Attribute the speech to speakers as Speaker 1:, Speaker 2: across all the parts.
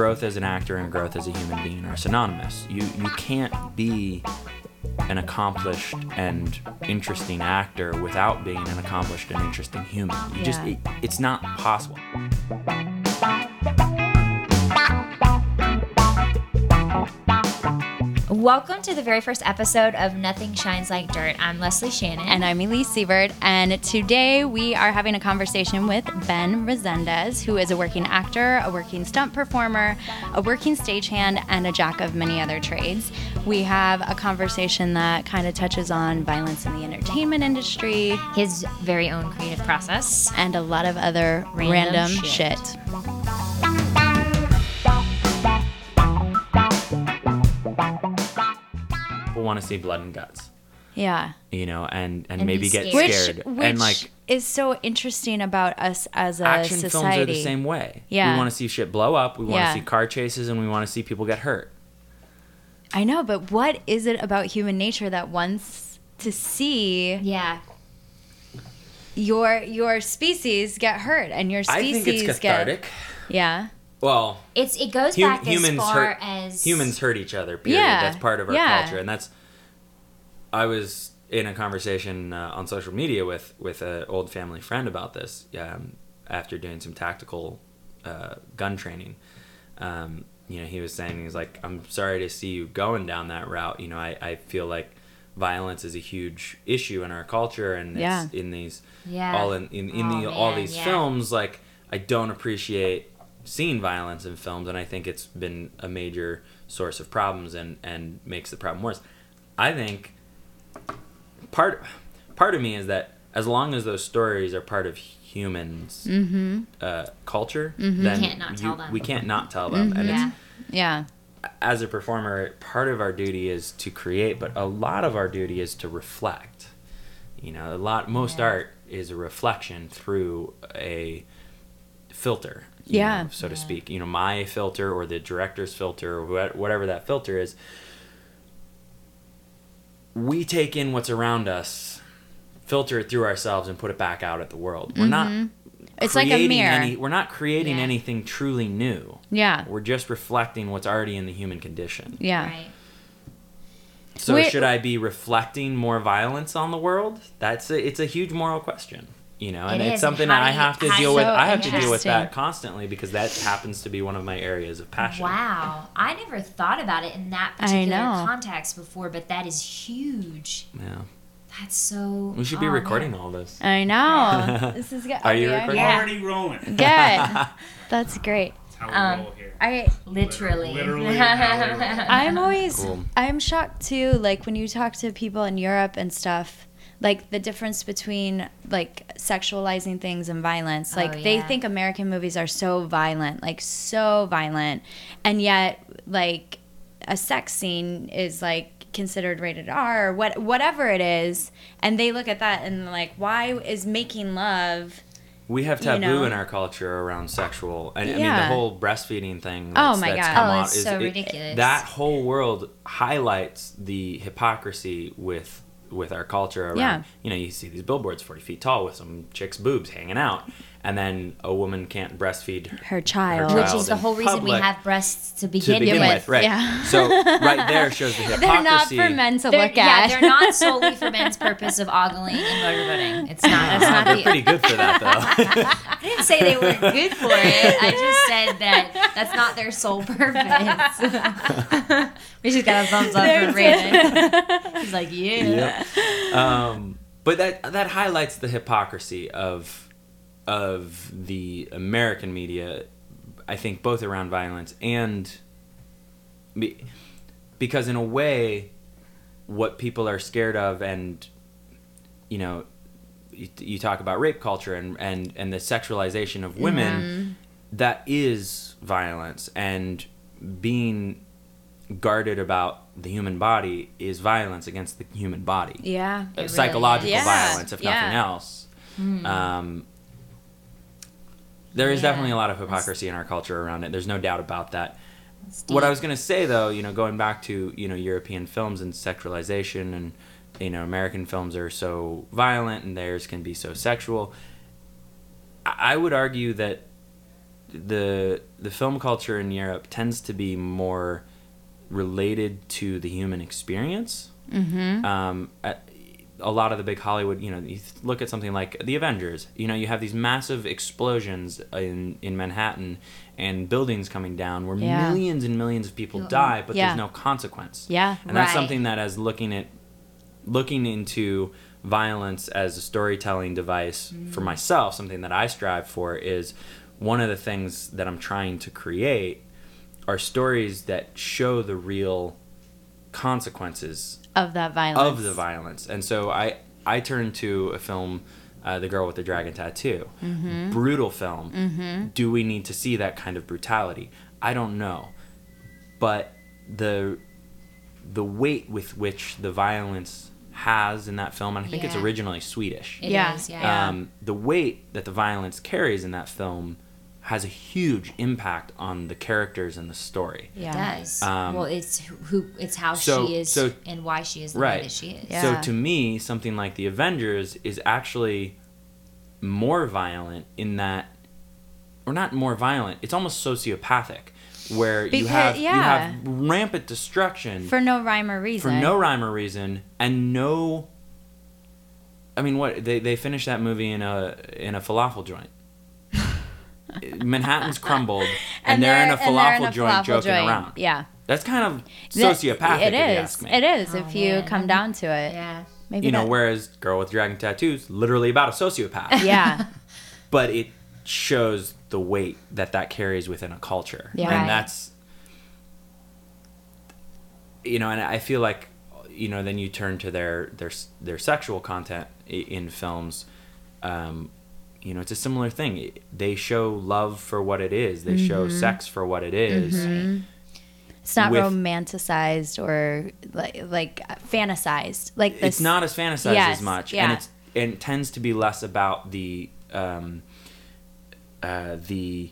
Speaker 1: growth as an actor and growth as a human being are synonymous. You you can't be an accomplished and interesting actor without being an accomplished and interesting human. You just it, it's not possible.
Speaker 2: Welcome to the very first episode of Nothing Shines Like Dirt. I'm Lesley Shannon.
Speaker 3: And I'm Elise Sievert, and today we are having a conversation with Ben Rezendes, who is a working actor, a working stunt performer, a working stagehand, and a jack of many other trades. We have a conversation that kind of touches on violence in the entertainment industry
Speaker 2: his very own creative process.
Speaker 3: and a lot of other
Speaker 2: Random
Speaker 3: random,
Speaker 2: shit.
Speaker 3: shit.
Speaker 1: Want to see blood and guts,
Speaker 3: Yeah.
Speaker 1: you know, and and,
Speaker 2: And be
Speaker 1: maybe get
Speaker 2: scared.
Speaker 3: Which, which
Speaker 1: and like
Speaker 3: is so interesting about us as a
Speaker 1: action
Speaker 3: society.
Speaker 1: films are the same way.
Speaker 3: Yeah.
Speaker 1: We want to see shit blow up, we want
Speaker 3: Yeah.
Speaker 1: to see car chases and we want to see people get hurt.
Speaker 3: I know, but what is it about human nature that wants to see
Speaker 2: Yeah.
Speaker 3: your your species get hurt and your
Speaker 1: I
Speaker 3: species
Speaker 1: think it's cathartic.
Speaker 3: get yeah
Speaker 1: Well,
Speaker 2: It's it goes
Speaker 1: hum-
Speaker 2: back as
Speaker 1: humans
Speaker 2: far
Speaker 1: hurt
Speaker 2: as
Speaker 1: humans hurt each other. Period.
Speaker 3: Yeah,
Speaker 1: That's part of our
Speaker 3: yeah.
Speaker 1: culture, and that's. I was in a conversation uh, on social media with with an old family friend about this. Um, after doing some tactical uh, gun training, um, you know, he was saying he's like, "I'm sorry to see you going down that route. You know, I, I feel like." Violence is a huge issue in our culture, and it's in these
Speaker 2: Yeah.
Speaker 1: all in in, in
Speaker 2: Oh,
Speaker 1: the all these
Speaker 2: yeah.
Speaker 1: films. Like, I don't appreciate seeing violence in films, and I think it's been a major source of problems and and makes the problem worse. I think part part of me is that as long as those stories are part of humans' mm-hmm. uh, culture, mm-hmm. then we
Speaker 2: can't not tell them.
Speaker 1: we can't not tell them. And
Speaker 2: mm-hmm.
Speaker 3: Yeah.
Speaker 1: yeah as a performer, part of our duty is to create, but a lot of our duty is to reflect. You know, a lot most
Speaker 2: Yeah.
Speaker 1: art is a reflection through a filter. you
Speaker 3: Yeah.
Speaker 1: know, so to
Speaker 2: Yeah.
Speaker 1: speak. You know, my filter or the director's filter or whatever that filter is. We take in what's around us, filter it through ourselves, and put it back out at the world. We're not.
Speaker 3: Mm-hmm. It's like a
Speaker 1: creating
Speaker 3: mirror.
Speaker 1: Any, we're not creating
Speaker 2: Yeah.
Speaker 1: anything truly new.
Speaker 3: yeah
Speaker 1: We're just reflecting what's already in the human condition.
Speaker 3: yeah
Speaker 2: Right.
Speaker 1: So
Speaker 3: Wait-
Speaker 1: should I be reflecting more violence on the world? That's a, it's a huge moral question, you know, and
Speaker 2: It
Speaker 1: it's
Speaker 2: is.
Speaker 1: something that I have to deal
Speaker 2: do
Speaker 1: with. I have to deal with that constantly because that happens to be one of my areas of passion.
Speaker 2: Wow. I never thought about it in that particular
Speaker 3: know.
Speaker 2: context before, but that is huge.
Speaker 1: Yeah,
Speaker 2: That's so.
Speaker 1: we should be
Speaker 2: oh,
Speaker 1: recording
Speaker 2: man.
Speaker 1: all this.
Speaker 3: i know this is good
Speaker 1: Are you recording?
Speaker 2: Yeah.
Speaker 4: Already rolling.
Speaker 3: good that's great
Speaker 4: That's how we
Speaker 2: Um,
Speaker 4: roll here.
Speaker 3: i
Speaker 2: Literally.
Speaker 4: Literally how we roll.
Speaker 3: i'm always
Speaker 1: Cool.
Speaker 3: i'm shocked too like when you talk to people in europe and stuff like the difference between like sexualizing things and violence oh, like
Speaker 2: Oh,
Speaker 3: they think american movies are so violent like so violent and yet like a sex scene is like considered rated r or what whatever it is and they look at that and like why is making love
Speaker 1: We have
Speaker 3: You
Speaker 1: taboo
Speaker 3: know?
Speaker 1: in our culture around sexual. I, I mean, the whole breastfeeding thing.
Speaker 3: Oh
Speaker 1: That's,
Speaker 3: my
Speaker 1: that's
Speaker 3: God.
Speaker 1: come
Speaker 2: Oh,
Speaker 1: out
Speaker 2: it's
Speaker 1: is-
Speaker 2: so
Speaker 1: it-
Speaker 2: ridiculous.
Speaker 1: That whole world highlights the hypocrisy with with our culture around.
Speaker 3: Yeah.
Speaker 1: You know, you see these billboards forty feet tall with some chicks' boobs hanging out, and then a woman can't breastfeed
Speaker 3: her child,
Speaker 2: Which
Speaker 1: child
Speaker 2: is the whole reason we have breasts to
Speaker 1: to
Speaker 2: begin,
Speaker 1: begin
Speaker 2: with.
Speaker 1: with, right?
Speaker 3: yeah.
Speaker 1: So right there shows the hypocrisy.
Speaker 3: they're not for men to
Speaker 2: They're,
Speaker 3: look
Speaker 2: yeah,
Speaker 3: at Yeah,
Speaker 2: they're not solely for men's purpose of ogling and motorboating. It's not. That's not
Speaker 1: they're
Speaker 2: the.
Speaker 1: pretty good for that, though.
Speaker 2: I didn't say they were good for it. I just said that that's not their sole purpose. we just got a thumbs up for Raven. He's like, yeah.
Speaker 1: Yep. Um, but that that highlights the hypocrisy of of the American media. I think both around violence and be, because in a way, what people are scared of, and you know, you, you talk about rape culture and and and the sexualization of women. That is violence, and being guarded about the human body is violence against the human body
Speaker 3: yeah
Speaker 2: really
Speaker 1: psychological.
Speaker 3: Yeah,
Speaker 1: violence, if nothing
Speaker 3: yeah.
Speaker 1: else. Um, there is
Speaker 2: Yeah.
Speaker 1: definitely a lot of hypocrisy in our culture around it. There's no doubt about that. What I was going to say, though, you know, going back to you know European films and sexualization, and you know American films are so violent and theirs can be so sexual. I would argue that the the film culture in Europe tends to be more related to the human experience. Mm-hmm. Um, a lot of the big Hollywood, you know, you look at something like the Avengers. You know, you have these massive explosions in in Manhattan and buildings coming down where
Speaker 3: Yeah.
Speaker 1: millions and millions of people
Speaker 2: Yeah.
Speaker 1: die, but
Speaker 3: Yeah.
Speaker 1: there's no consequence.
Speaker 3: Yeah.
Speaker 1: and that's
Speaker 2: Right.
Speaker 1: something that as looking at looking into violence as a storytelling device for mm. myself, something that I strive for is one of the things that I'm trying to create are stories that show the real consequences
Speaker 3: Of that violence.
Speaker 1: of the violence. And so I I turned to a film, uh, The Girl with the Dragon Tattoo,
Speaker 3: Mm-hmm.
Speaker 1: brutal film. Do we need to see that kind of brutality? I don't know, but the the weight with which the violence has in that film, and I think it's originally Swedish.
Speaker 2: It
Speaker 3: Yeah.
Speaker 2: is, yeah.
Speaker 3: Yeah.
Speaker 1: Um, the weight that the violence carries in that film has a huge impact on the characters and the story.
Speaker 3: Yeah.
Speaker 2: It does.
Speaker 1: Um,
Speaker 2: well, it's who, it's how
Speaker 1: so-
Speaker 2: she is
Speaker 1: so-
Speaker 2: and why she is the
Speaker 1: Right.
Speaker 2: way that she is.
Speaker 3: Yeah.
Speaker 1: So to me, something like the Avengers is actually more violent in that, or not more violent. It's almost sociopathic, where you
Speaker 3: Because-
Speaker 1: have you have rampant destruction
Speaker 3: For no rhyme or reason.
Speaker 1: for no rhyme or reason and no. I mean, what they they finished that movie in a in a falafel joint. Manhattan's crumbled, and, they're, in a falafel
Speaker 3: in a
Speaker 1: joint
Speaker 3: falafel
Speaker 1: joking
Speaker 3: joint.
Speaker 1: around.
Speaker 3: Yeah.
Speaker 1: That's kind of sociopathic.
Speaker 3: It is.
Speaker 1: If you ask me.
Speaker 3: It is.
Speaker 2: Oh,
Speaker 3: if you
Speaker 2: man.
Speaker 3: come down to it.
Speaker 2: Yeah.
Speaker 3: Maybe
Speaker 1: you know,
Speaker 3: that-
Speaker 1: whereas Girl with Dragon Tattoos, literally about a sociopath.
Speaker 3: Yeah.
Speaker 1: but it shows the weight that that carries within a culture.
Speaker 3: Yeah.
Speaker 2: Right.
Speaker 1: And that's, you know, and I feel like, you know, then you turn to their their their sexual content in films. Um, you know, it's a similar thing. They show love for what it is. They show
Speaker 3: Mm-hmm.
Speaker 1: sex for what it is.
Speaker 3: It's not
Speaker 1: with-
Speaker 3: romanticized or like like fantasized. Like this.
Speaker 1: it's not as fantasized
Speaker 3: Yes,
Speaker 1: as much,
Speaker 3: yeah.
Speaker 1: and it's and it tends to be less about the um, uh, the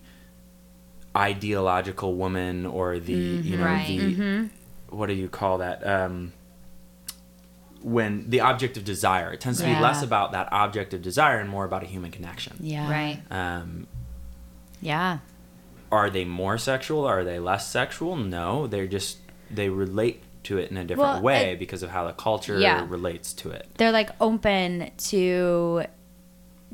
Speaker 1: ideological woman or the you know
Speaker 2: Right.
Speaker 1: the
Speaker 3: Mm-hmm.
Speaker 1: what do you call that um, when the object of desire. It tends to be less about that object of desire and more about a human connection.
Speaker 3: Yeah.
Speaker 2: Right.
Speaker 1: Um,
Speaker 3: Yeah.
Speaker 1: are they more sexual? Are they less sexual? No, they're just they relate to it in a different
Speaker 3: Well,
Speaker 1: way
Speaker 3: it-
Speaker 1: because of how the culture
Speaker 3: Yeah.
Speaker 1: relates to it.
Speaker 3: They're like open to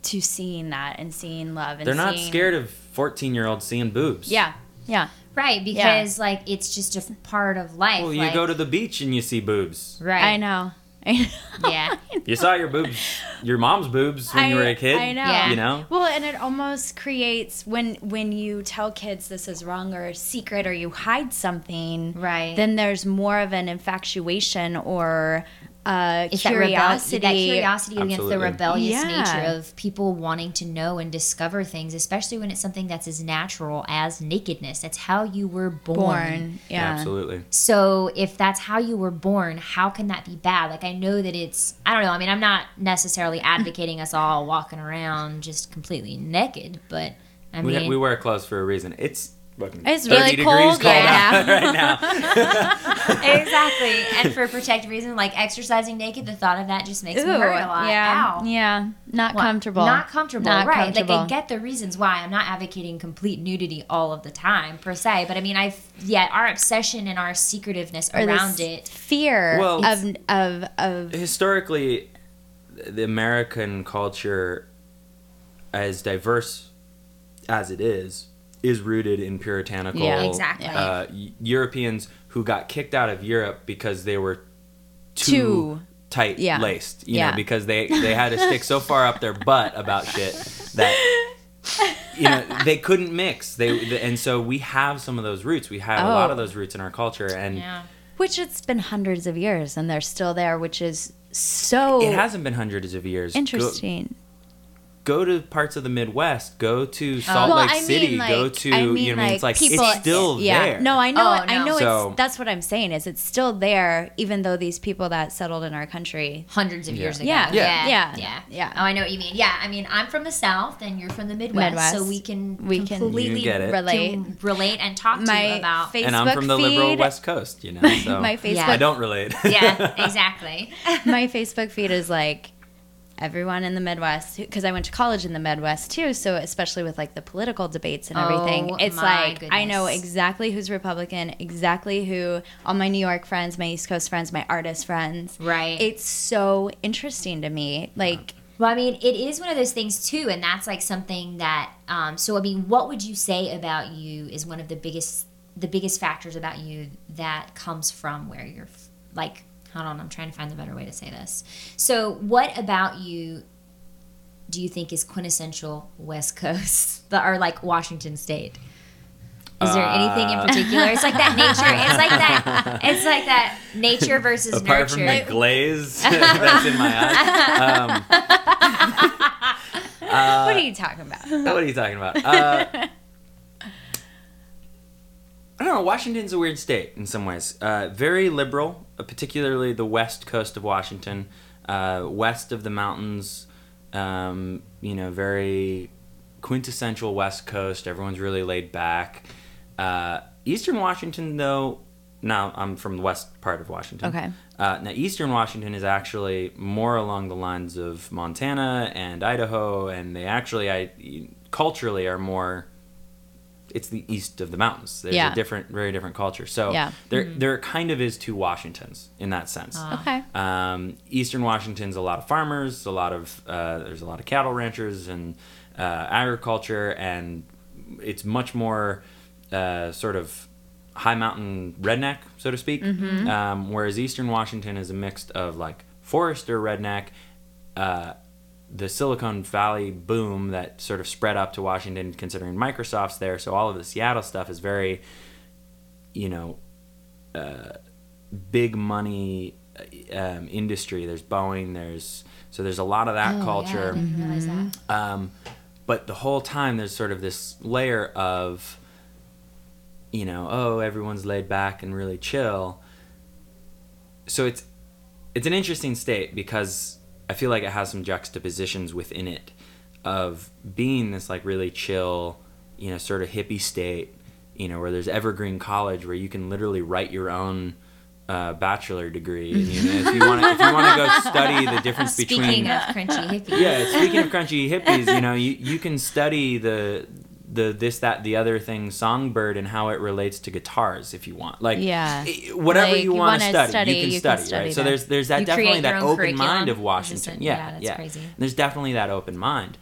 Speaker 3: to seeing that and seeing love and
Speaker 1: They're not
Speaker 3: seeing-
Speaker 1: scared of 14 year olds seeing boobs.
Speaker 3: Yeah. Yeah.
Speaker 2: Right, because like it's just a part of life.
Speaker 1: Well, you
Speaker 2: like,
Speaker 1: go to the beach and you see boobs.
Speaker 2: right.
Speaker 3: I know. I know.
Speaker 2: Yeah.
Speaker 1: You saw your boobs, your mom's boobs when you were a kid.
Speaker 3: I know.
Speaker 2: Yeah.
Speaker 1: You know?
Speaker 3: Well, and it almost creates when when you tell kids this is wrong or a secret or you hide something,
Speaker 2: Right.
Speaker 3: Then there's more of an infatuation or uh,
Speaker 2: It's that, rebel-
Speaker 3: curiosity.
Speaker 2: that curiosity against the rebellious
Speaker 3: Yeah.
Speaker 2: nature of people wanting to know and discover things, especially when it's something that's as natural as nakedness. That's how you were born.
Speaker 3: born. Yeah.
Speaker 1: Absolutely.
Speaker 2: So if that's how you were born, how can that be bad? Like I know that it's I don't know. I mean, I'm not necessarily advocating us all walking around just completely naked, but I
Speaker 1: We,
Speaker 2: mean,
Speaker 1: we wear clothes for a reason. It's fucking
Speaker 3: It's really cold,
Speaker 1: cold
Speaker 3: yeah.
Speaker 1: right now.
Speaker 2: exactly. And for protective reason, like exercising naked, the thought of that just makes me
Speaker 3: Ooh,
Speaker 2: hurt a lot.
Speaker 3: yeah,
Speaker 2: Ow.
Speaker 3: yeah, not
Speaker 2: Well,
Speaker 3: comfortable.
Speaker 2: Not comfortable,
Speaker 3: Not
Speaker 2: right?
Speaker 3: comfortable.
Speaker 2: Like I get the reasons why. I'm not advocating complete nudity all of the time per se, but I mean, I yeah, our obsession and our secretiveness
Speaker 3: Or this
Speaker 2: around it.
Speaker 3: fear
Speaker 1: Well,
Speaker 3: of of of
Speaker 1: Historically, the American culture, as diverse as it is, is rooted in puritanical.
Speaker 3: Yeah.
Speaker 2: Exactly.
Speaker 1: Uh, Europeans who got kicked out of Europe because they were too,
Speaker 3: Too-
Speaker 1: tight
Speaker 3: yeah.
Speaker 1: laced, you
Speaker 3: Yeah.
Speaker 1: know, because they they had to stick so far up their butt about shit that you know they couldn't mix. They and so we have some of those roots. We have a lot
Speaker 3: Oh.
Speaker 1: of those roots in our culture, and
Speaker 2: Yeah.
Speaker 3: which it's been hundreds of years and they're still there, which is so
Speaker 1: it hasn't been hundreds of years.
Speaker 3: Interesting.
Speaker 1: Go, to parts of the Midwest. Go to oh. Salt
Speaker 3: Oh. Well,
Speaker 1: Lake
Speaker 3: I mean,
Speaker 1: City. go to
Speaker 3: I mean,
Speaker 1: you know, I mean, it's like
Speaker 3: people-
Speaker 1: it's still
Speaker 3: yeah.
Speaker 1: there.
Speaker 3: No, I know.
Speaker 2: Oh,
Speaker 3: I know.
Speaker 1: So-
Speaker 3: it's that's what I'm saying. Is it's still there, even though these people that settled in our country.
Speaker 2: Hundreds of
Speaker 1: Yeah.
Speaker 2: years ago.
Speaker 3: Yeah.
Speaker 1: Yeah.
Speaker 3: Yeah.
Speaker 2: Yeah.
Speaker 3: Yeah.
Speaker 2: Oh, I know what you mean. Yeah. I mean, I'm from the South and you're from the Midwest.
Speaker 3: Midwest.
Speaker 2: So we can
Speaker 3: We can-
Speaker 2: completely
Speaker 1: You get it.
Speaker 3: Relate.
Speaker 2: can relate and talk to you about.
Speaker 3: Facebook
Speaker 1: and I'm from the liberal
Speaker 3: feed-
Speaker 1: West Coast. You know, so
Speaker 3: my Facebook
Speaker 2: Yeah.
Speaker 1: I don't relate.
Speaker 2: yeah, exactly.
Speaker 3: my Facebook feed is like everyone in the Midwest, because I went to college in the Midwest too. So especially with like the political debates and everything,
Speaker 2: Oh,
Speaker 3: it's like I know exactly who's Republican, exactly who all my New York friends, my East Coast friends, my artist friends.
Speaker 2: Right.
Speaker 3: It's so interesting to me. Like,
Speaker 2: Well, I mean, it is one of those things too, and that's like something that. Um, so, I mean, what would you say about you is one of the biggest, the biggest factors about you that comes from where you're, like, hold on, I'm trying to find the better way to say this. So, what about you do you think is quintessential West Coast, the, or like Washington State? Is there anything in
Speaker 1: Uh,
Speaker 2: particular? It's like that nature. It's like that. It's like that nature versus
Speaker 1: Apart from the glaze that's in my eye. Um,
Speaker 3: what are you talking about?
Speaker 1: what are you talking about? Uh, I don't know. Washington's a weird state in some ways. Uh, very liberal, uh, particularly the west coast of Washington, uh, west of the mountains. Um, you know, very quintessential West Coast. Everyone's really laid back. Uh, Eastern Washington, though, now I'm from the west part of Washington.
Speaker 3: Okay.
Speaker 1: Uh, now, Eastern Washington is actually more along the lines of Montana and Idaho, and they actually, I culturally, are more. It's the east of the mountains. There's
Speaker 3: Yeah.
Speaker 1: a different, very different culture. So
Speaker 3: Yeah.
Speaker 1: there, there kind of is two Washingtons in that sense.
Speaker 3: Okay.
Speaker 1: Um, Eastern Washington's a lot of farmers, a lot of uh, there's a lot of cattle ranchers and uh, agriculture, and it's much more uh, sort of high mountain redneck, so to speak. Um, whereas Eastern Washington is a mix of like forester redneck, uh, the Silicon Valley boom that sort of spread up to Washington, considering Microsoft's there. So all of the Seattle stuff is very, you know, uh, big money um, industry. There's Boeing. There's so there's a lot of that
Speaker 2: Oh, yeah,
Speaker 1: culture.
Speaker 2: I didn't realize that.
Speaker 1: Um, but the whole time there's sort of this layer of, you know, oh everyone's laid back and really chill. So it's it's an interesting state because I feel like it has some juxtapositions within it of being this like really chill, you know, sort of hippie state, you know, where there's Evergreen College where you can literally write your own uh, bachelor degree. And, you know, if you want to, if you want to go study the difference between
Speaker 2: Speaking of crunchy hippies.
Speaker 1: yeah, speaking of crunchy hippies, you know, you, you can study the the this that the other thing songbird and how it relates to guitars if you want. Like
Speaker 3: Yeah.
Speaker 1: whatever
Speaker 3: Like,
Speaker 1: you
Speaker 3: you
Speaker 1: want to study,
Speaker 3: study,
Speaker 1: you can
Speaker 3: you can
Speaker 1: study,
Speaker 3: study
Speaker 1: right? So there's there's that
Speaker 2: You
Speaker 1: definitely that open
Speaker 2: curriculum.
Speaker 1: mind of Washington.
Speaker 2: a-
Speaker 1: yeah,
Speaker 2: yeah, that's
Speaker 1: yeah.
Speaker 2: crazy.
Speaker 1: There's definitely that open mind.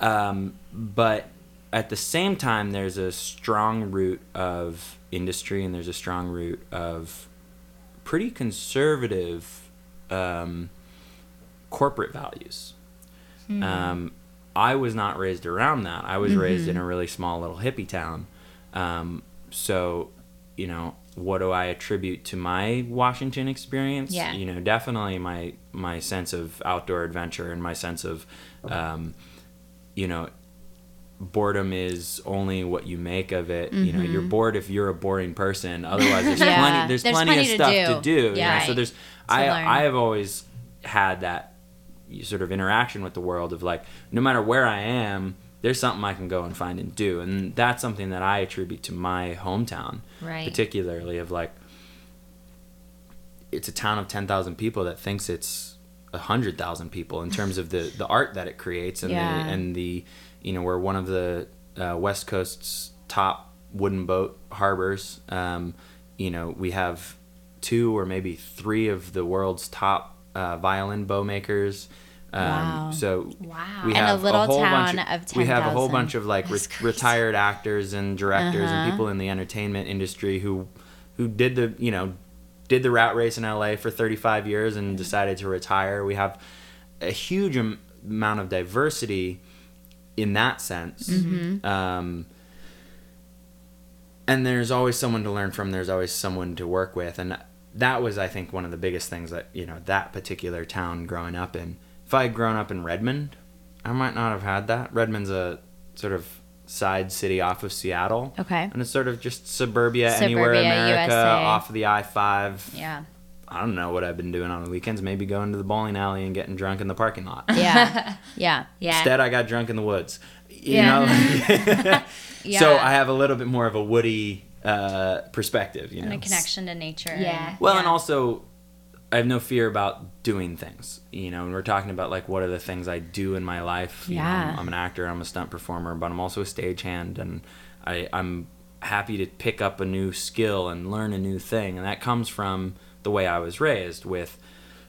Speaker 1: Um, but at the same time there's a strong root of industry and there's a strong root of pretty conservative um, corporate values. Um, I was not raised around that. I was raised in a really small little hippie town. Um, so, you know, what do I attribute to my Washington experience?
Speaker 2: Yeah.
Speaker 1: You know, definitely my my sense of outdoor adventure and my sense of, um, you know, boredom is only what you make of it. You know, you're bored if you're a boring person. Otherwise, there's
Speaker 3: Yeah.
Speaker 1: plenty. There's,
Speaker 3: There's
Speaker 1: plenty,
Speaker 3: plenty
Speaker 1: of
Speaker 3: to
Speaker 1: stuff
Speaker 3: do.
Speaker 1: to do. you know?
Speaker 3: Yeah.
Speaker 1: So there's. I
Speaker 3: learn.
Speaker 1: I have always had that sort of interaction with the world of like no matter where I am, there's something I can go and find and do, and that's something that I attribute to my hometown,
Speaker 2: Right.
Speaker 1: particularly of like it's a town of ten thousand people that thinks it's a hundred thousand people in terms of the the art that it creates and
Speaker 3: Yeah.
Speaker 1: the and the you know we're one of the uh, West Coast's top wooden boat harbors. Um, you know we have two or maybe three of the world's top uh, violin bow makers. Um,
Speaker 3: Wow.
Speaker 1: So
Speaker 2: Wow.
Speaker 1: we
Speaker 3: And a little
Speaker 1: whole
Speaker 3: town
Speaker 1: bunch
Speaker 3: of
Speaker 1: we have a whole bunch of like re- retired actors and directors
Speaker 3: Uh-huh.
Speaker 1: and people in the entertainment industry who who did the you know did the rat race in LA for 35 years and decided to retire. We have a huge am- amount of diversity in that sense.
Speaker 3: Mm-hmm.
Speaker 1: Um, and there's always someone to learn from. There's always someone to work with, and that was, I think, one of the biggest things that you know that particular town growing up in. If I had grown up in Redmond, I might not have had that. Redmond's a sort of side city off of Seattle.
Speaker 3: Okay.
Speaker 1: And it's sort of just suburbia, anywhere
Speaker 3: Suburbia,
Speaker 1: America,
Speaker 3: USA.
Speaker 1: off of the I five.
Speaker 3: Yeah.
Speaker 1: I don't know what I've been doing on the weekends. Maybe going to the bowling alley and getting drunk in the parking lot.
Speaker 3: Yeah. Yeah.
Speaker 2: Yeah.
Speaker 1: Instead, I got drunk in the woods. You
Speaker 2: Yeah.
Speaker 1: know.
Speaker 3: Yeah.
Speaker 1: So I have a little bit more of a woody uh, perspective. You know.
Speaker 3: And a connection to nature.
Speaker 2: Yeah.
Speaker 1: Well, and also, I have no fear about doing things. You know, and we're talking about like what are the things I do in my life. You know,
Speaker 3: Yeah.
Speaker 1: I'm, I'm an actor, I'm a stunt performer, but I'm also a stagehand, and I, I'm happy to pick up a new skill and learn a new thing, and that comes from the way I was raised. With,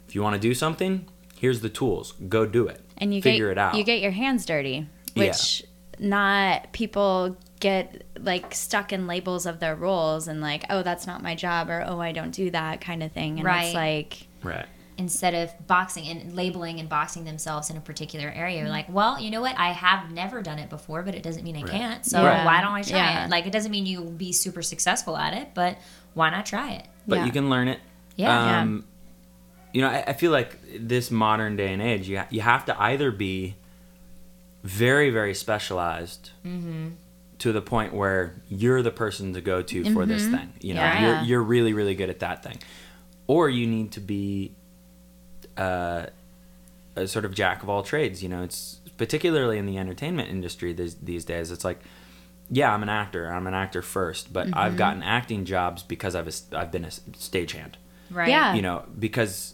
Speaker 1: if you want to do something, here's the tools. Go do it.
Speaker 3: and you
Speaker 1: figure
Speaker 3: get
Speaker 1: it out.
Speaker 3: you get your hands dirty
Speaker 1: Yeah.
Speaker 3: which not people get like stuck in labels of their roles and like oh that's not my job or oh i don't do that kind of thing and
Speaker 2: Right.
Speaker 3: it's like
Speaker 1: right.
Speaker 2: instead of boxing and labeling and boxing themselves in a particular area you're like well you know what i have never done it before but it doesn't mean i
Speaker 1: Right.
Speaker 2: can't so
Speaker 3: Right.
Speaker 2: why don't i try
Speaker 3: Yeah.
Speaker 2: it like it doesn't mean you'll be super successful at it but why not try it
Speaker 1: but
Speaker 3: Yeah.
Speaker 1: you can learn it.
Speaker 2: Yeah.
Speaker 1: Um, You know, I, I feel like this modern day and age, you ha- you have to either be very very specialized
Speaker 2: Mm-hmm.
Speaker 1: To the point where you're the person to go to for this thing. You know,
Speaker 3: Yeah.
Speaker 1: you're you're really really good at that thing, or you need to be uh, a sort of jack of all trades. You know, it's particularly in the entertainment industry these these days. It's like yeah, I'm an actor. I'm an actor first, but
Speaker 3: Mm-hmm.
Speaker 1: I've gotten acting jobs because I've a, I've been a stagehand.
Speaker 2: right
Speaker 3: Yeah.
Speaker 1: You know, because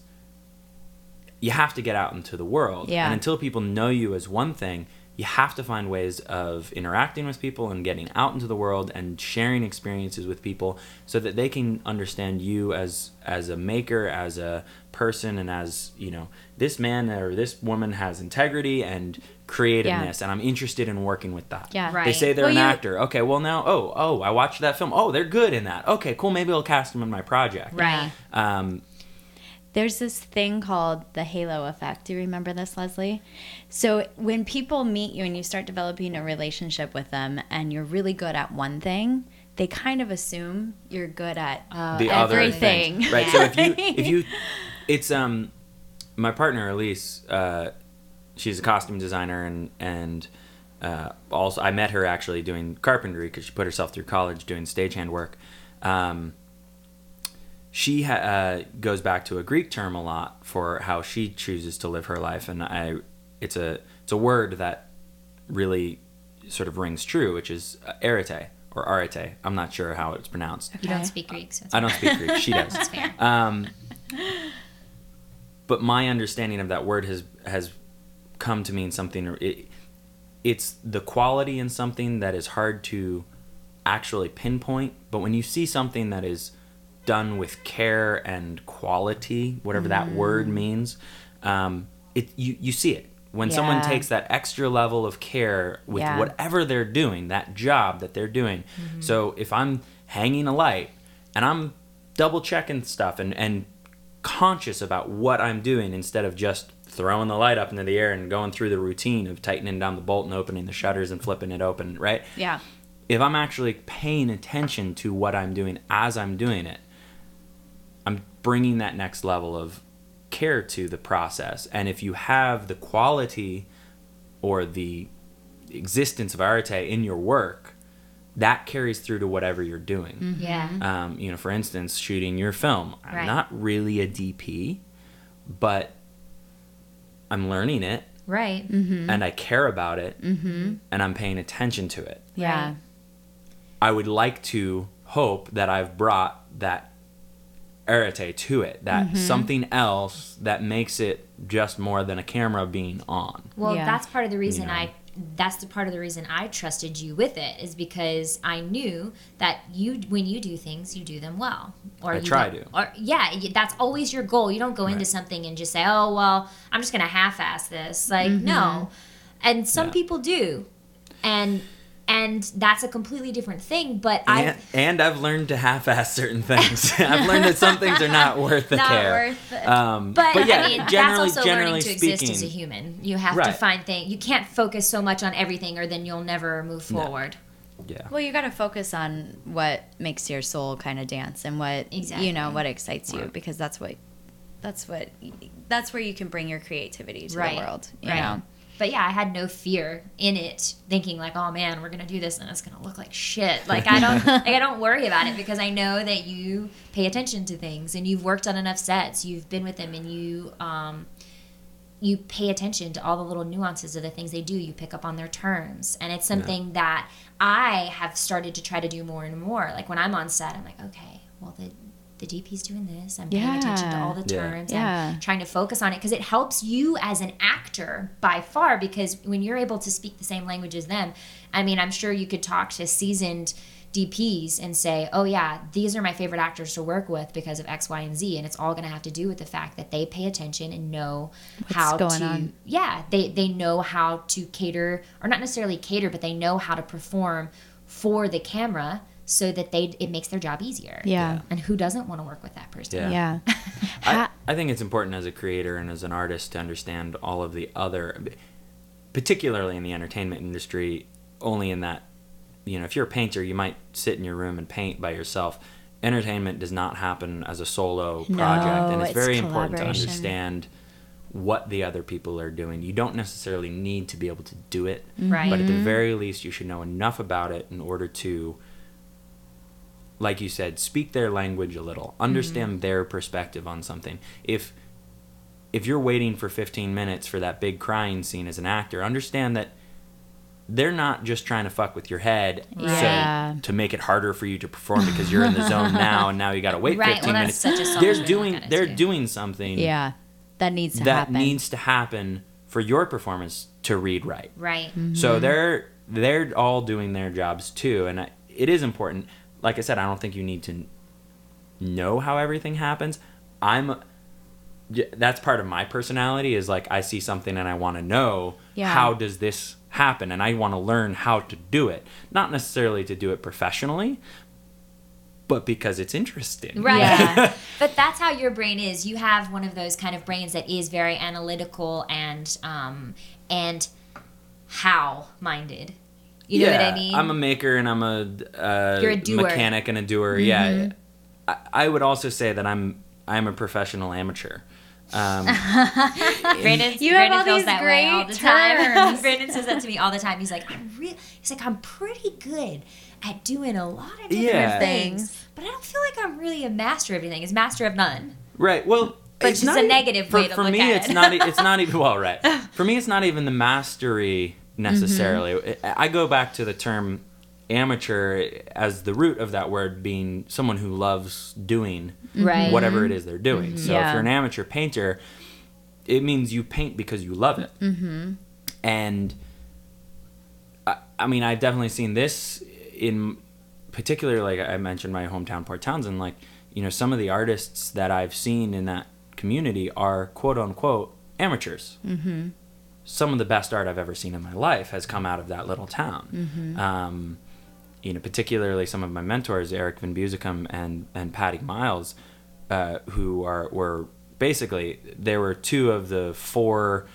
Speaker 1: you have to get out into the world,
Speaker 3: Yeah.
Speaker 1: and until people know you as one thing, you have to find ways of interacting with people and getting out into the world and sharing experiences with people so that they can understand you as as a maker, as a person, and as you know, this man or this woman has integrity and creativeness, and I'm interested in working with that.
Speaker 3: Yeah.
Speaker 2: right.
Speaker 1: They say they're
Speaker 3: Well,
Speaker 1: an
Speaker 3: you-
Speaker 1: actor. Okay, well now, oh, oh, I watched that film. Oh, they're good in that. Okay, cool. Maybe I'll cast them in my project.
Speaker 2: right
Speaker 1: Um,
Speaker 3: There's this thing called the halo effect. Do you remember this, Lesley? So when people meet you and you start developing a relationship with them and you're really good at one thing, they kind of assume you're good at uh,
Speaker 1: the other
Speaker 3: everything.
Speaker 1: things. right? So if you if you, it's um, my partner Elise, uh, she's a costume designer and and uh, also I met her actually doing carpentry because she put herself through college doing stagehand work. Um, she ha- uh, goes back to a Greek term a lot for how she chooses to live her life, and I, it's a it's a word that really sort of rings true, which is uh, arete or arete. I'm not sure how it's pronounced.
Speaker 2: you don't speak greek so
Speaker 1: I don't speak Greek. She does.
Speaker 2: That's fair.
Speaker 1: Um, but my understanding of that word has has come to mean something. It, it's the quality in something that is hard to actually pinpoint. But when you see something that is done with care and quality, whatever that word means, um, it you you see it. When someone takes that extra level of care with
Speaker 3: Yeah.
Speaker 1: whatever they're doing, that job that they're doing. So if I'm hanging a light and I'm double checking stuff and, and conscious about what I'm doing instead of just throwing the light up into the air and going through the routine of tightening down the bolt and opening the shutters and flipping it open, right?
Speaker 3: Yeah.
Speaker 1: If I'm actually paying attention to what I'm doing as I'm doing it, bringing that next level of care to the process. And if you have the quality or the existence of arete in your work, that carries through to whatever you're doing.
Speaker 2: yeah
Speaker 1: Um, you know, for instance, shooting your film. I'm
Speaker 2: Right.
Speaker 1: not really a DP, but I'm learning it
Speaker 2: right
Speaker 1: and I care about it Mm-hmm. and I'm paying attention to it.
Speaker 3: Yeah.
Speaker 2: Right.
Speaker 1: I would like to hope that I've brought that arete to it, that mm-hmm. something else that makes it just more than a camera being on.
Speaker 2: Well,
Speaker 3: Yeah.
Speaker 2: that's part of the reason
Speaker 1: know.
Speaker 2: I that's the part of the reason I trusted you with it is because I knew that you when you do things, you do them well. Or
Speaker 1: I
Speaker 2: you
Speaker 1: try to.
Speaker 2: Or yeah, that's always your goal. You don't go into something and just say, "Oh, well, I'm just going to half-ass this." Like, mm-hmm. no. And some
Speaker 1: Yeah.
Speaker 2: people do. And and that's a completely different thing, but I
Speaker 1: And, and I've learned to half-ass certain things. I've learned that some things are not worth the
Speaker 3: Not
Speaker 1: care.
Speaker 3: worth it.
Speaker 1: Um,
Speaker 2: But,
Speaker 1: yeah,
Speaker 2: I mean,
Speaker 1: generally,
Speaker 2: that's also
Speaker 1: generally
Speaker 2: learning to
Speaker 1: speaking,
Speaker 2: exist as a human. You have to find things. You can't focus so much on everything, or then you'll never move
Speaker 1: No.
Speaker 2: forward.
Speaker 1: yeah.
Speaker 3: Well, you got to focus on what makes your soul kind of dance and what you know what excites you because that's what that's what that's where you can bring your creativity to
Speaker 2: Right.
Speaker 3: the world. You
Speaker 2: Right.
Speaker 3: know.
Speaker 2: But yeah, I had no fear in it, thinking like, "Oh man, we're gonna do this, and it's gonna look like shit." Like I don't, like I don't worry about it because I know that you pay attention to things, and you've worked on enough sets, you've been with them, and you, um, you pay attention to all the little nuances of the things they do. You pick up on their terms, and it's something that I have started to try to do more and more. Like when I'm on set, I'm like, okay, well the the DP's doing this. I'm paying attention to all the terms.
Speaker 3: Yeah.
Speaker 2: I'm trying to focus on it because it helps you as an actor by far. Because when you're able to speak the same language as them, I mean, I'm sure you could talk to seasoned DPs and say, "Oh yeah, these are my favorite actors to work with because of X, Y, and Z," and it's all going to have to do with the fact that they pay attention and know how
Speaker 3: going
Speaker 2: to.
Speaker 3: on.
Speaker 2: Yeah, they they know how to cater, or not necessarily cater, but they know how to perform for the camera so that they it makes their job easier.
Speaker 3: Yeah.
Speaker 2: And who doesn't want to work with that person?
Speaker 1: Yeah.
Speaker 3: Yeah.
Speaker 1: I, I think it's important as a creator and as an artist to understand all of the other, particularly in the entertainment industry, only in that, you know, if you're a painter, you might sit in your room and paint by yourself. Entertainment does not happen as a solo
Speaker 3: No,
Speaker 1: project, and it's,
Speaker 3: it's
Speaker 1: very important to understand what the other people are doing. You don't necessarily need to be able to do it,
Speaker 2: Right.
Speaker 1: but at
Speaker 3: Mm-hmm.
Speaker 1: the very least, you should know enough about it in order to like you said, speak their language a little, understand
Speaker 3: Mm-hmm.
Speaker 1: their perspective on something. If if you're waiting for 15 minutes for that big crying scene as an actor, understand that they're not just trying to fuck with your head
Speaker 3: Yeah.
Speaker 1: so, to make it harder for you to perform because you're in the zone now and now you got to wait
Speaker 2: Right,
Speaker 1: 15
Speaker 2: well,
Speaker 1: minutes.
Speaker 2: that's such a
Speaker 1: they're doing
Speaker 2: look at it,
Speaker 1: they're
Speaker 2: too.
Speaker 1: doing something
Speaker 3: Yeah. That needs to
Speaker 1: that
Speaker 3: happen.
Speaker 1: needs to happen for your performance to read right.
Speaker 2: Right.
Speaker 3: Mm-hmm.
Speaker 1: So they're they're all doing their jobs too, and I, it is important. Like I said, I don't think you need to know how everything happens. I'm that's part of my personality is like I see something and I want to know
Speaker 3: Yeah.
Speaker 1: how does this happen, and I want to learn how to do it. Not necessarily to do it professionally, but because it's interesting.
Speaker 2: Right.
Speaker 3: Yeah.
Speaker 2: but that's how your brain is. You have one of those kind of brains that is very analytical and um and how minded. You know what I mean?
Speaker 1: I'm a maker and I'm a, uh,
Speaker 2: You're a doer.
Speaker 1: mechanic and a doer. Yeah. I, I would also say that I'm I'm a professional amateur. Um,
Speaker 2: Brandon,
Speaker 3: You have
Speaker 2: Brandon
Speaker 3: all
Speaker 2: feels
Speaker 3: these
Speaker 2: that way all
Speaker 3: great
Speaker 2: the time.
Speaker 3: terms.
Speaker 2: Brandon says that to me all the time. He's like, I'm real. He's like, I'm pretty good at doing a lot of different
Speaker 1: Yeah.
Speaker 2: things,
Speaker 3: Things.
Speaker 2: but I don't feel like I'm really a master of anything. It's master of none.
Speaker 1: right. Well,
Speaker 2: But
Speaker 1: it's
Speaker 2: it's
Speaker 1: not
Speaker 2: a
Speaker 1: e-
Speaker 2: negative
Speaker 1: for,
Speaker 2: way to
Speaker 1: for
Speaker 2: look
Speaker 1: me.
Speaker 2: at
Speaker 1: it's
Speaker 2: it.
Speaker 1: not. e- It's not even well. Right. For me, it's not even the mastery necessarily.
Speaker 2: Mm-hmm.
Speaker 1: I I go back to the term amateur as the root of that word being someone who loves doing
Speaker 2: Right.
Speaker 1: whatever it is they're doing. So if you're an amateur painter, it means you paint because you love it. Mm-hmm. And I, I mean, I've definitely seen this in particular. Like I mentioned, my hometown, Port Townsend. Like you know, some of the artists that I've seen in that community are quote unquote amateurs. Mm-hmm. Some of the best art I've ever seen in my life has come out of that little town. Um, you know, particularly some of my mentors, Eric Van Busicum and and Patty Miles, uh, who are were basically there were two of the four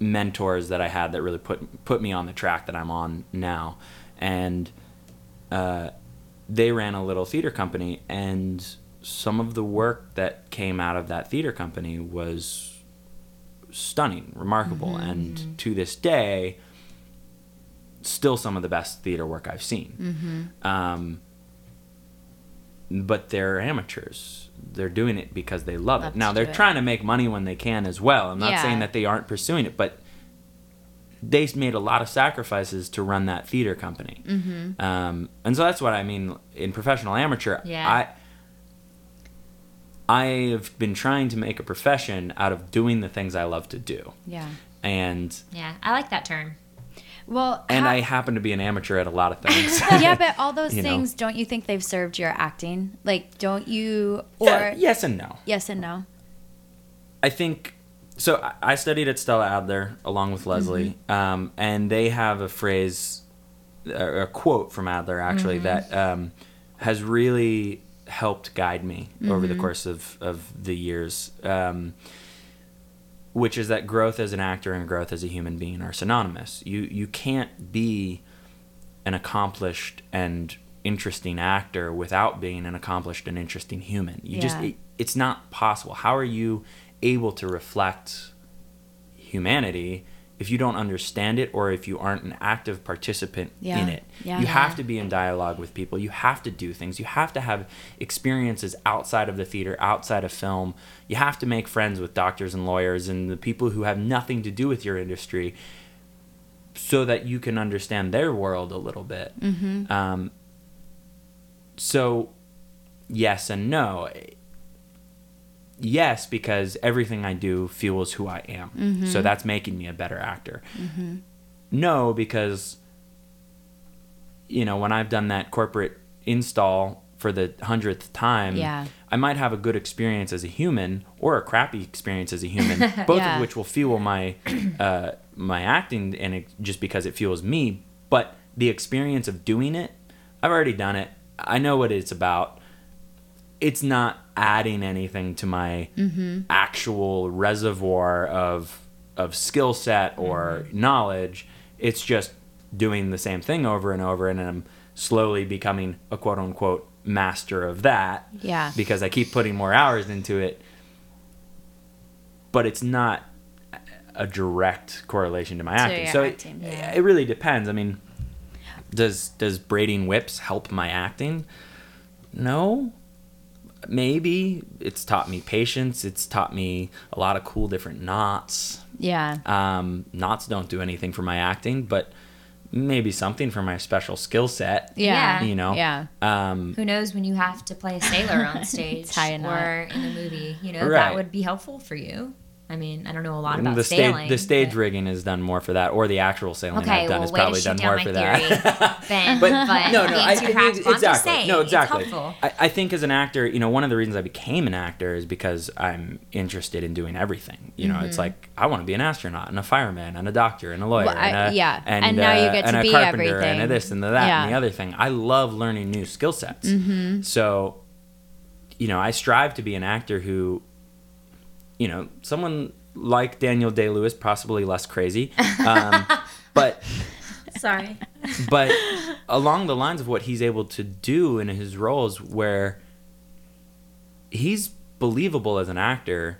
Speaker 1: mentors that I had that really put put me on the track that I'm on now, and uh, they ran a little theater company, and some of the work that came out of that theater company was stunning, remarkable, and to this day, still some of the best theater work I've seen. Um, but they're amateurs. They're doing it because they love,
Speaker 3: Love
Speaker 1: it. Now they're
Speaker 3: it.
Speaker 1: trying to make money when they can as well. I'm not
Speaker 3: Yeah.
Speaker 1: saying that they aren't pursuing it, but they made a lot of sacrifices to run that theater company. Mm-hmm. Um, and so that's what I mean in professional amateur.
Speaker 2: Yeah.
Speaker 1: I I have been trying to make a profession out of doing the things I love to do,
Speaker 3: Yeah.
Speaker 1: and
Speaker 2: Yeah, I like that term.
Speaker 3: Well,
Speaker 1: and
Speaker 3: how-
Speaker 1: I happen to be an amateur at a lot of things.
Speaker 3: yeah, but all those
Speaker 1: You know.
Speaker 3: things, don't you think they've served your acting? Like, don't you? Or
Speaker 1: Yeah, yes and no.
Speaker 3: yes and no.
Speaker 1: I think so. I- I studied at Stella Adler along with Lesley, um, and they have a phrase, a a quote from Adler actually that um, has really helped guide me over the course of, of the years. Um, which is that growth as an actor and growth as a human being are synonymous. You you can't be an accomplished and interesting actor without being an accomplished and interesting human. You just it, it's not possible. How are you able to reflect humanity if you don't understand it or if you aren't an active participant
Speaker 3: Yeah.
Speaker 1: in it?
Speaker 3: Yeah.
Speaker 1: You
Speaker 3: Yeah.
Speaker 1: have to be in dialogue with people. You have to do things. You have to have experiences outside of the theater, outside of film. You have to make friends with doctors and lawyers and the people who have nothing to do with your industry so that you can understand their world a little bit.
Speaker 3: Mm-hmm.
Speaker 1: Um, so yes and no. Yes, because everything I do fuels who I am. So that's making me a better actor. No, because you know, when I've done that corporate install for the hundredth time,
Speaker 3: Yeah.
Speaker 1: I might have a good experience as a human or a crappy experience as a human, both
Speaker 3: Yeah.
Speaker 1: of which will fuel my uh, my acting, and it, just because it fuels me. But the experience of doing it, I've already done it. I know what it's about. It's not adding anything to my actual reservoir of of skill set or knowledge. It's just doing the same thing over and over, and I'm slowly becoming a quote unquote master of that
Speaker 3: Yeah.
Speaker 1: because I keep putting more hours into it. But it's not a direct correlation to my acting. so
Speaker 3: acting,
Speaker 1: it,
Speaker 2: yeah.
Speaker 1: it really depends. I mean, does does braiding whips help my acting? No. Maybe it's taught me patience. It's taught me a lot of cool different knots.
Speaker 3: Yeah.
Speaker 1: Um, knots don't do anything for my acting, but maybe something for my special skill set.
Speaker 3: Yeah.
Speaker 1: You know.
Speaker 3: Yeah.
Speaker 1: Um,
Speaker 2: Who knows when you have to play a sailor on stage
Speaker 3: Tie a knot.
Speaker 2: or in a movie? You know
Speaker 1: Right.
Speaker 2: that would be helpful for you. I mean, I don't know a lot about
Speaker 1: the
Speaker 2: sailing.
Speaker 1: stage the stage
Speaker 2: but-
Speaker 1: rigging is done more for that, or the actual sailing
Speaker 2: Okay,
Speaker 1: I've done
Speaker 2: well,
Speaker 1: is probably done more for
Speaker 2: theory,
Speaker 1: that.
Speaker 2: Ben.
Speaker 1: but
Speaker 2: but
Speaker 1: no, no, I, I think
Speaker 2: practical. I'm just
Speaker 1: exactly.
Speaker 2: saying,
Speaker 1: no, exactly. I, I think as an actor, you know, one of the reasons I became an actor is because I'm interested in doing everything. You know, it's
Speaker 2: Mm-hmm.
Speaker 1: like I want to be an astronaut and a fireman and a doctor and a lawyer
Speaker 3: Well, I-
Speaker 1: and a,
Speaker 3: yeah,
Speaker 1: and,
Speaker 3: and now you
Speaker 1: uh,
Speaker 3: get
Speaker 1: and
Speaker 3: to
Speaker 1: a
Speaker 3: be
Speaker 1: carpenter and a this and the that
Speaker 3: Yeah.
Speaker 1: and the other thing. I love learning new skill sets.
Speaker 3: Mm-hmm.
Speaker 1: So, you know, I strive to be an actor who, you know, someone like Daniel Day Lewis, possibly less crazy, um, but
Speaker 2: Sorry.
Speaker 1: but along the lines of what he's able to do in his roles where he's believable as an actor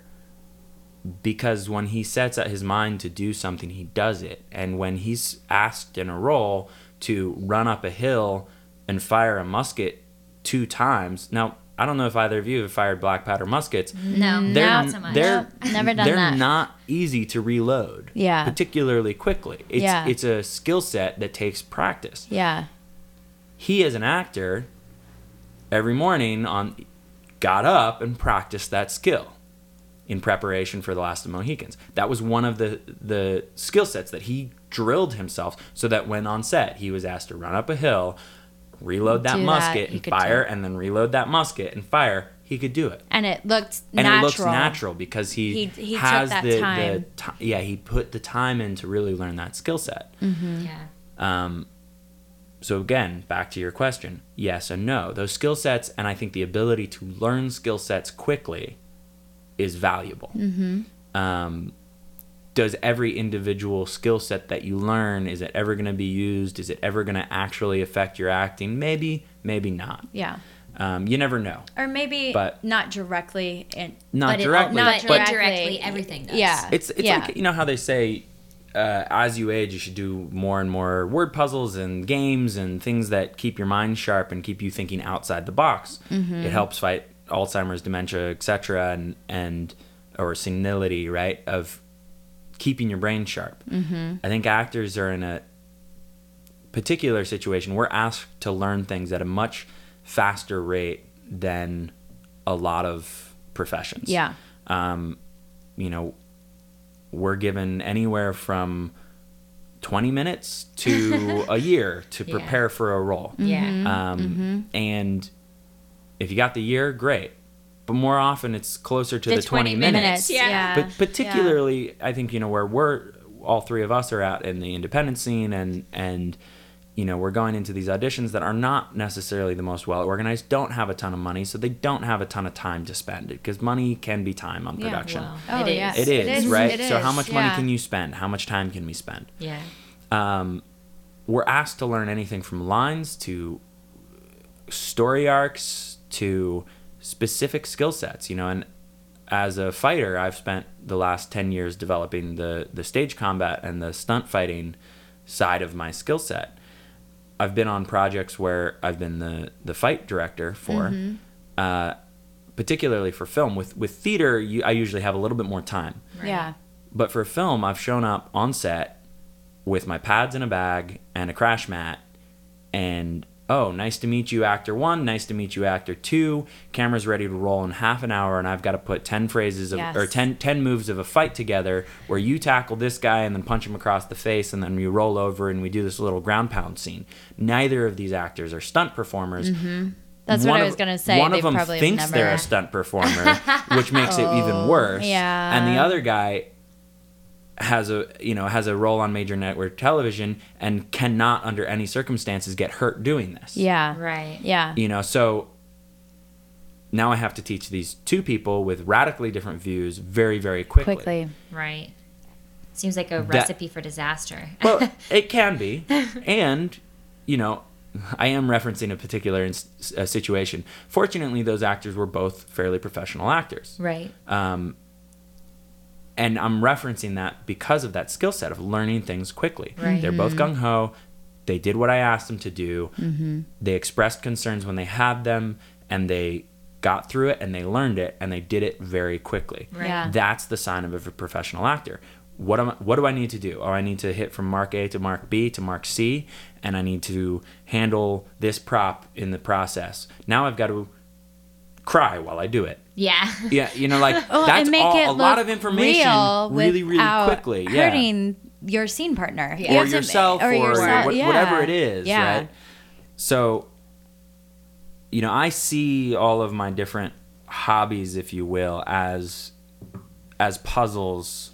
Speaker 1: because when he sets out his mind to do something he does it and when he's asked in a role to run up a hill and fire a musket two times now i don't know if either of you have fired black powder muskets
Speaker 2: No, mm.
Speaker 1: they're,
Speaker 2: not so much.
Speaker 1: they're
Speaker 3: Nope, never done that.
Speaker 1: they're not easy to reload
Speaker 3: Yeah.
Speaker 1: particularly quickly it's
Speaker 3: Yeah.
Speaker 1: it's a skill set that takes practice
Speaker 3: Yeah.
Speaker 1: he as an actor every morning on got up and practiced that skill in preparation for the last of the mohicans that was one of the the skill sets that he drilled himself so that when on set he was asked to run up a hill reload that
Speaker 3: Do that,
Speaker 1: musket
Speaker 3: he
Speaker 1: and fire and then reload that musket and fire he could do it
Speaker 3: And it looked natural.
Speaker 1: and
Speaker 3: natural.
Speaker 1: it looks natural because he,
Speaker 3: He- he took
Speaker 1: has
Speaker 3: that
Speaker 1: the,
Speaker 3: time.
Speaker 1: the ti- yeah he put the time in to really learn that skill set
Speaker 2: Yeah.
Speaker 1: um, so again, back to your question, yes and no. Those skill sets, and I think the ability to learn skill sets quickly, is valuable. Mm-hmm. Um, does every individual skill set that you learn is it ever going to be used? Is it ever going to actually affect your acting? Maybe, maybe not.
Speaker 3: Yeah.
Speaker 1: Um, you never know.
Speaker 3: Or maybe
Speaker 1: But-
Speaker 3: not directly. In,
Speaker 1: Not
Speaker 2: But it-
Speaker 1: directly,
Speaker 3: not
Speaker 2: but
Speaker 1: but
Speaker 2: indirectly, everything does.
Speaker 3: Yeah.
Speaker 1: It's it's
Speaker 3: yeah.
Speaker 1: like you know how they say uh, as you age you should do more and more word puzzles and games and things that keep your mind sharp and keep you thinking outside the box.
Speaker 3: Mm-hmm.
Speaker 1: It helps fight Alzheimer's, dementia, etc. and and or senility, right? Of keeping your brain sharp. Mm-hmm. I think actors are in a particular situation. We're asked to learn things at a much faster rate than a lot of professions
Speaker 3: Yeah.
Speaker 1: um, you know, we're given anywhere from 20 minutes to a year to
Speaker 2: Yeah.
Speaker 1: prepare for a role.
Speaker 2: Yeah.
Speaker 1: Um, And if you got the year, great. But more often, it's closer to the, 20, minutes.
Speaker 2: Yeah.
Speaker 3: Yeah.
Speaker 1: But particularly, I think, you know, where we're, all three of us are at in the independent scene and, and, you know, we're going into these auditions that are not necessarily the most well organized, don't have a ton of money, so they don't have a ton of time to spend it because money can be time on
Speaker 3: Yeah,
Speaker 1: production.
Speaker 2: Well,
Speaker 3: Oh,
Speaker 2: it
Speaker 3: yeah.
Speaker 2: is.
Speaker 1: It is,
Speaker 3: It is,
Speaker 1: right?
Speaker 3: it
Speaker 1: so how much money
Speaker 3: yeah.
Speaker 1: can you spend? How much time can we spend?
Speaker 2: Yeah.
Speaker 1: Um, we're asked to learn anything from lines to story arcs to specific skill sets, you know, and as a fighter, I've spent the last 10 years developing the, the stage combat and the stunt fighting side of my skill set. I've been on projects where I've been the, the fight director for, uh, particularly for film. With, with theater, you, I usually have a little bit more time.
Speaker 2: Right.
Speaker 3: Yeah.
Speaker 1: But for film, I've shown up on set with my pads in a bag and a crash mat and oh, nice to meet you, actor one. Nice to meet you, actor two. Camera's ready to roll in half an hour, and I've got to put 10 phrases of,
Speaker 3: Yes.
Speaker 1: or 10, 10 moves of a fight together where you tackle this guy and then punch him across the face, and then we roll over and we do this little ground pound scene. Neither of these actors are stunt performers. Mm-hmm.
Speaker 3: That's what
Speaker 1: One
Speaker 3: I was gonna say.
Speaker 1: One of them thinks they're a stunt performer, which makes it even oh, worse.
Speaker 3: yeah.
Speaker 1: And the other guy has a you know has a role on major network television and cannot under any circumstances get hurt doing this.
Speaker 3: Yeah.
Speaker 2: Right.
Speaker 3: Yeah.
Speaker 1: You know, so now I have to teach these two people with radically different views very very quickly.
Speaker 3: Quickly.
Speaker 2: Right. Seems like a recipe for disaster.
Speaker 1: well, it can be, and you know, I am referencing a particular ins- uh, situation. Fortunately, those actors were both fairly professional actors,
Speaker 2: right.
Speaker 1: um, and I'm referencing that because of that skill set of learning things quickly.
Speaker 2: Right.
Speaker 1: They're both gung ho. They did what I asked them to do.
Speaker 3: Mm-hmm.
Speaker 1: They expressed concerns when they had them, and they got through it, and they learned it, and they did it very quickly.
Speaker 2: Right.
Speaker 3: Yeah.
Speaker 1: That's the sign of a professional actor. What am I, what do I need to do? Oh, I need to hit from mark A to mark B to mark C, and I need to handle this prop in the process. Now I've got to cry while I do it.
Speaker 2: Yeah.
Speaker 1: Yeah, you know, like
Speaker 3: Well,
Speaker 1: that's
Speaker 3: make
Speaker 1: all,
Speaker 3: it
Speaker 1: a lot of information
Speaker 3: real
Speaker 1: really, really quickly. Yeah.
Speaker 3: Hurting your scene partner. You
Speaker 1: or
Speaker 3: have to-
Speaker 1: yourself, or,
Speaker 3: yourself,
Speaker 1: what-
Speaker 3: yeah.
Speaker 1: whatever it is,
Speaker 3: Yeah.
Speaker 1: right? So, you know, I see all of my different hobbies, if you will, as as puzzles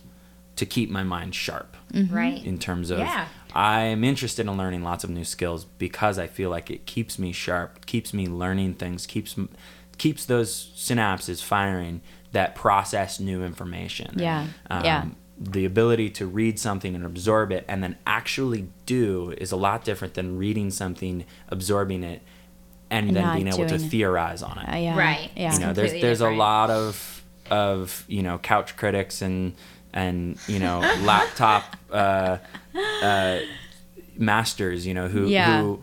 Speaker 1: to keep my mind sharp mm-hmm.
Speaker 2: Right.
Speaker 1: in terms of
Speaker 2: Yeah.
Speaker 1: I'm interested in learning lots of new skills because I feel like it keeps me sharp, keeps me learning things, keeps m- keeps those synapses firing that process new information.
Speaker 3: Yeah,
Speaker 1: Um,
Speaker 3: yeah.
Speaker 1: The ability to read something and absorb it and then actually do is a lot different than reading something, absorbing it, and,
Speaker 3: And
Speaker 1: then being able to
Speaker 3: it.
Speaker 1: theorize on it
Speaker 3: Uh, yeah.
Speaker 2: Right.
Speaker 3: Yeah.
Speaker 1: you know there's
Speaker 2: completely
Speaker 1: there's a lot of of you know couch critics and and you know laptop uh, uh, masters you know who
Speaker 3: Yeah.
Speaker 1: who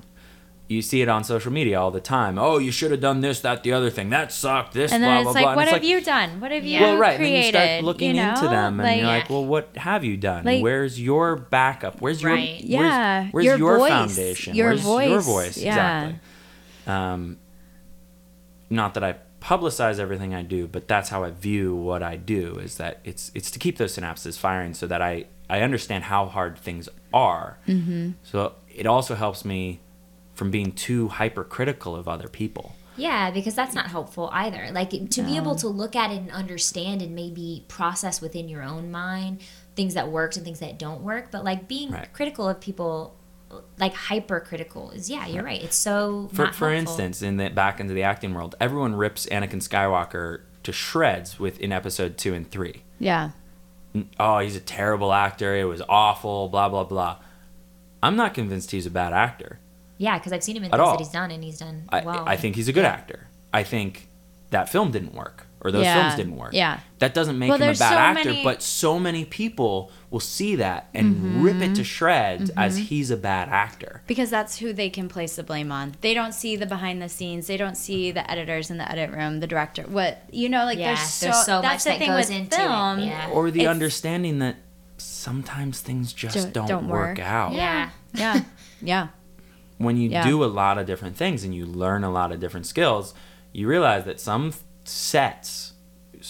Speaker 1: you see it on social media all the time oh you should have done this that the other thing that sucked this
Speaker 3: and then
Speaker 1: blah
Speaker 3: it's
Speaker 1: blah
Speaker 3: like,
Speaker 1: blah
Speaker 3: what have
Speaker 1: like,
Speaker 3: you done? What have you
Speaker 1: well right and then you
Speaker 3: created?
Speaker 1: start looking
Speaker 3: you know?
Speaker 1: into them and you're
Speaker 3: Like,
Speaker 1: like well what have you done
Speaker 3: Like-
Speaker 1: where's your backup where's your
Speaker 2: Right.
Speaker 1: where's,
Speaker 3: Yeah,
Speaker 1: where's
Speaker 3: your
Speaker 1: your,
Speaker 3: voice,
Speaker 1: foundation
Speaker 3: your
Speaker 1: where's your
Speaker 3: voice,
Speaker 1: voice
Speaker 3: yeah.
Speaker 1: exactly um, not that I publicize everything I do, but that's how I view what I do. Is that it's it's to keep those synapses firing, so that I I understand how hard things are. Mm-hmm. So it also helps me from being too hypercritical of other people.
Speaker 2: Yeah, because that's not helpful either. Like to be able to look at it and understand and maybe process within your own mind things that worked and things that don't work, but like being
Speaker 1: Right.
Speaker 2: critical of people like hypercritical is yeah, you're right. It's so
Speaker 1: For
Speaker 2: not
Speaker 1: for instance, in the back into the acting world, everyone rips Anakin Skywalker to shreds with in episode two and three.
Speaker 3: Yeah.
Speaker 1: oh, he's a terrible actor. It was awful. Blah blah blah. I'm not convinced he's a bad actor.
Speaker 2: Yeah, because I've seen him in
Speaker 1: At
Speaker 2: things
Speaker 1: all.
Speaker 2: that he's done and he's done
Speaker 1: I,
Speaker 2: well.
Speaker 1: I think he's a good
Speaker 2: Yeah.
Speaker 1: actor. I think that film didn't work, or those
Speaker 3: Yeah,
Speaker 1: films didn't work.
Speaker 3: yeah.
Speaker 1: that doesn't make
Speaker 3: Well,
Speaker 1: him a bad
Speaker 3: so
Speaker 1: actor.
Speaker 3: many-
Speaker 1: But so many people will see that and mm-hmm. rip it to shreds mm-hmm. as he's a bad actor.
Speaker 3: Because that's who they can place the blame on. They don't see the behind the scenes. They don't see the editors in the edit room, the director. What you know, like
Speaker 2: Yeah,
Speaker 3: there's so,
Speaker 2: there's so
Speaker 3: that's
Speaker 2: much
Speaker 3: the
Speaker 2: that
Speaker 3: thing
Speaker 2: goes
Speaker 3: with
Speaker 2: into it,
Speaker 3: film.
Speaker 2: yeah.
Speaker 1: Or the
Speaker 3: It's-
Speaker 1: understanding that sometimes things just
Speaker 3: Don't-
Speaker 1: don't,
Speaker 3: don't
Speaker 1: work,
Speaker 3: work.
Speaker 1: out.
Speaker 2: Yeah.
Speaker 3: Yeah, yeah,
Speaker 1: when you
Speaker 3: Yeah.
Speaker 1: do a lot of different things and you learn a lot of different skills, you realize that some sets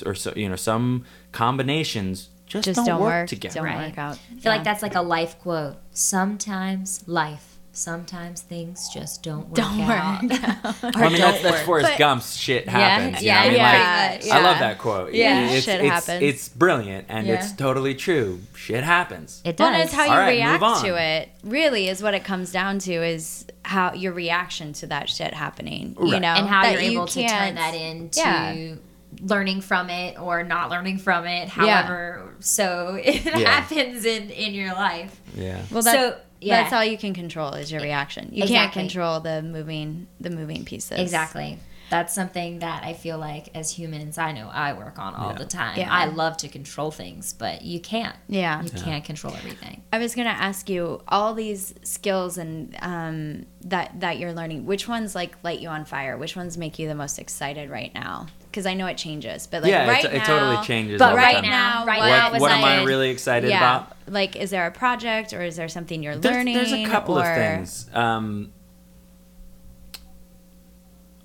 Speaker 1: or so you know some combinations just,
Speaker 3: just
Speaker 1: don't,
Speaker 3: don't,
Speaker 1: work,
Speaker 3: work.
Speaker 1: together.
Speaker 3: Don't
Speaker 2: Right.
Speaker 3: work out.
Speaker 2: I feel like that's like a life quote. Sometimes life, sometimes things just don't work
Speaker 3: Don't
Speaker 2: out.
Speaker 3: work.
Speaker 2: or
Speaker 1: Well, I mean, that's,
Speaker 2: don't
Speaker 1: that's
Speaker 2: work.
Speaker 1: Forrest
Speaker 3: But-
Speaker 1: Gump's shit
Speaker 2: Yeah,
Speaker 1: happens. you know
Speaker 2: yeah,
Speaker 1: I mean?
Speaker 2: yeah,
Speaker 1: Like,
Speaker 2: pretty
Speaker 1: I love that quote.
Speaker 3: Yeah,
Speaker 1: it's,
Speaker 3: shit
Speaker 1: it's,
Speaker 3: happens.
Speaker 1: It's brilliant and
Speaker 2: Yeah.
Speaker 1: it's totally true. Shit happens.
Speaker 2: It does.
Speaker 3: and it's how you
Speaker 1: All right,
Speaker 3: react to it. Really, is what it comes down to is how your reaction to that shit happening. You know,
Speaker 2: and how
Speaker 3: that
Speaker 2: you're
Speaker 3: you
Speaker 2: able to turn that into
Speaker 3: Yeah.
Speaker 2: learning from it or not learning from it.
Speaker 3: Yeah.
Speaker 2: However, so it
Speaker 1: Yeah.
Speaker 2: happens in in your life.
Speaker 1: Yeah.
Speaker 3: Well, that,
Speaker 2: So, yeah.
Speaker 3: that's all you can control is your reaction. You can't control the moving the moving pieces.
Speaker 2: Exactly. That's something that I feel like as humans, I know I work on all
Speaker 1: Yeah.
Speaker 2: the time.
Speaker 3: Yeah.
Speaker 2: I love to control things, but you can't.
Speaker 3: Yeah.
Speaker 2: You can't control everything.
Speaker 3: I was gonna ask you all these skills and um, that that you're learning. Which ones like light you on fire? Which ones make you the most excited right now? Because I know it changes, but like
Speaker 1: yeah,
Speaker 3: right
Speaker 1: it,
Speaker 3: now,
Speaker 1: it totally changes.
Speaker 3: But right
Speaker 1: time.
Speaker 3: now,
Speaker 2: Right
Speaker 3: what,
Speaker 2: now
Speaker 1: what, what am I really excited
Speaker 3: yeah,
Speaker 1: about?
Speaker 3: like is there a project or is there something you're
Speaker 1: There's,
Speaker 3: learning?
Speaker 1: there's a couple
Speaker 3: or,
Speaker 1: of things. Um,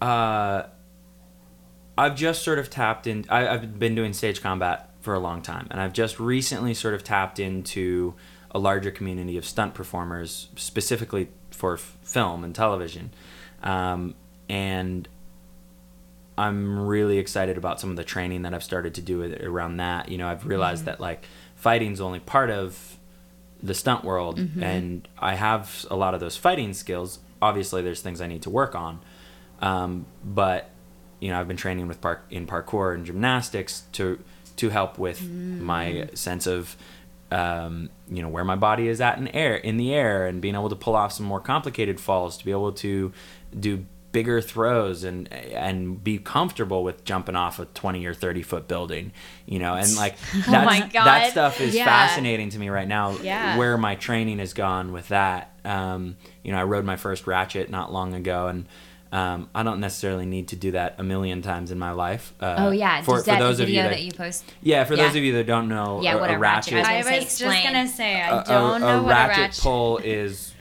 Speaker 1: Uh, I've just sort of tapped in. I, I've been doing stage combat for a long time, and I've just recently sort of tapped into a larger community of stunt performers, specifically for f- film and television. Um, and I'm really excited about some of the training that I've started to do around that. You know, I've realized that like fighting's only part of the stunt world, and I have a lot of those fighting skills. Obviously, there's things I need to work on, um, but you know, I've been training with park in parkour and gymnastics to to help with my sense of um, you know where my body is at in air in the air and being able to pull off some more complicated falls to be able to do bigger throws and and be comfortable with jumping off a 20 or 30 foot building you know and like that's,
Speaker 3: my God.
Speaker 1: that stuff is
Speaker 3: Yeah.
Speaker 1: fascinating to me right now
Speaker 3: Yeah.
Speaker 1: where my training has gone with that um, you know i rode my first ratchet not long ago and um, I don't necessarily need to do that a million times in my life. Uh,
Speaker 2: Oh yeah,
Speaker 1: for, for those
Speaker 2: the
Speaker 1: of you that,
Speaker 2: that you post?
Speaker 1: yeah, for
Speaker 2: Yeah.
Speaker 1: those of you that don't know,
Speaker 2: Yeah,
Speaker 1: a,
Speaker 2: what
Speaker 1: a
Speaker 2: a ratchet
Speaker 1: ratchet,
Speaker 2: is.
Speaker 3: I
Speaker 2: gonna
Speaker 3: was just gonna say I
Speaker 1: a- a-
Speaker 3: don't
Speaker 1: a,
Speaker 3: know what
Speaker 1: ratchet
Speaker 3: a ratchet.
Speaker 1: pull is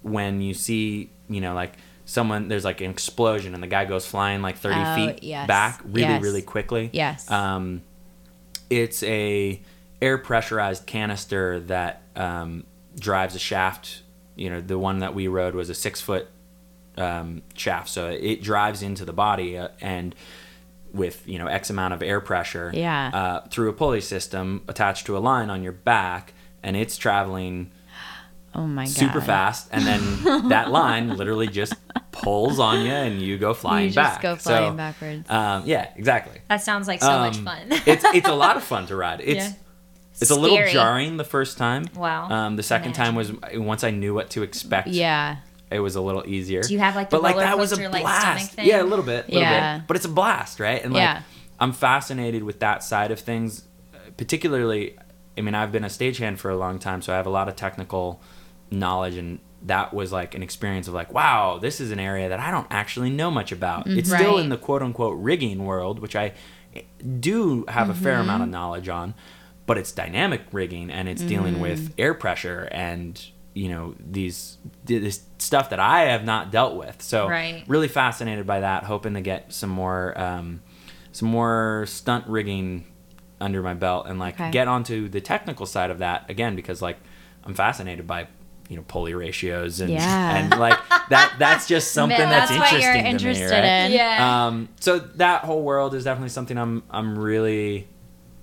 Speaker 1: when you see, you know, like someone there's like an explosion and the guy goes flying like 30
Speaker 3: Oh,
Speaker 1: feet
Speaker 3: yes.
Speaker 1: back really
Speaker 3: Yes.
Speaker 1: really quickly.
Speaker 3: Yes.
Speaker 1: Um, it's a air pressurized canister that um, drives a shaft. You know, the one that we rode was a six foot um, shaft, so it drives into the body uh, and with you know x amount of air pressure
Speaker 3: Yeah.
Speaker 1: uh, through a pulley system attached to a line on your back, and it's traveling
Speaker 3: oh my god.
Speaker 1: super fast, and then that line literally just pulls on you, and you go flying
Speaker 3: You just
Speaker 1: back.
Speaker 3: go
Speaker 1: So,
Speaker 3: flying backwards.
Speaker 1: Um, yeah, exactly.
Speaker 2: That sounds like so much
Speaker 1: Um,
Speaker 2: fun.
Speaker 1: it's it's a lot of fun to ride. It's
Speaker 3: Yeah.
Speaker 1: it's a little jarring the first time.
Speaker 2: Wow.
Speaker 1: Um, the second time was once I knew what to expect.
Speaker 3: Yeah.
Speaker 1: It was a little easier.
Speaker 2: Do you have, like, the
Speaker 1: but like
Speaker 2: roller
Speaker 1: that was a
Speaker 2: coaster, like,
Speaker 1: blast.
Speaker 2: stomach thing?
Speaker 1: Yeah, a little bit. Little
Speaker 3: Yeah.
Speaker 1: Bit. But it's a blast, right? And like
Speaker 3: Yeah.
Speaker 1: I'm fascinated with that side of things, uh, particularly. I mean, I've been a stagehand for a long time, so I have a lot of technical knowledge, and that was like an experience of like, wow, this is an area that I don't actually know much about. It's still
Speaker 3: Mm-hmm.
Speaker 1: In the quote unquote rigging world, which I do have a fair amount
Speaker 3: Mm-hmm.
Speaker 1: of knowledge on, but it's dynamic rigging and it's dealing with
Speaker 3: Mm-hmm.
Speaker 1: air pressure and you know these this stuff that I have not dealt with. So
Speaker 2: Right.
Speaker 1: really fascinated by that, hoping to get some more um, some more stunt rigging under my belt and like
Speaker 3: Okay.
Speaker 1: get onto the technical side of that again because like I'm fascinated by you know pulley ratios and
Speaker 3: Yeah.
Speaker 1: and like that that's just something
Speaker 2: Man,
Speaker 1: that's,
Speaker 3: That's what
Speaker 1: interesting
Speaker 3: you're
Speaker 1: to
Speaker 3: interested
Speaker 1: me, right?
Speaker 3: in.
Speaker 2: yeah.
Speaker 1: Um, so that whole world is definitely something I'm I'm really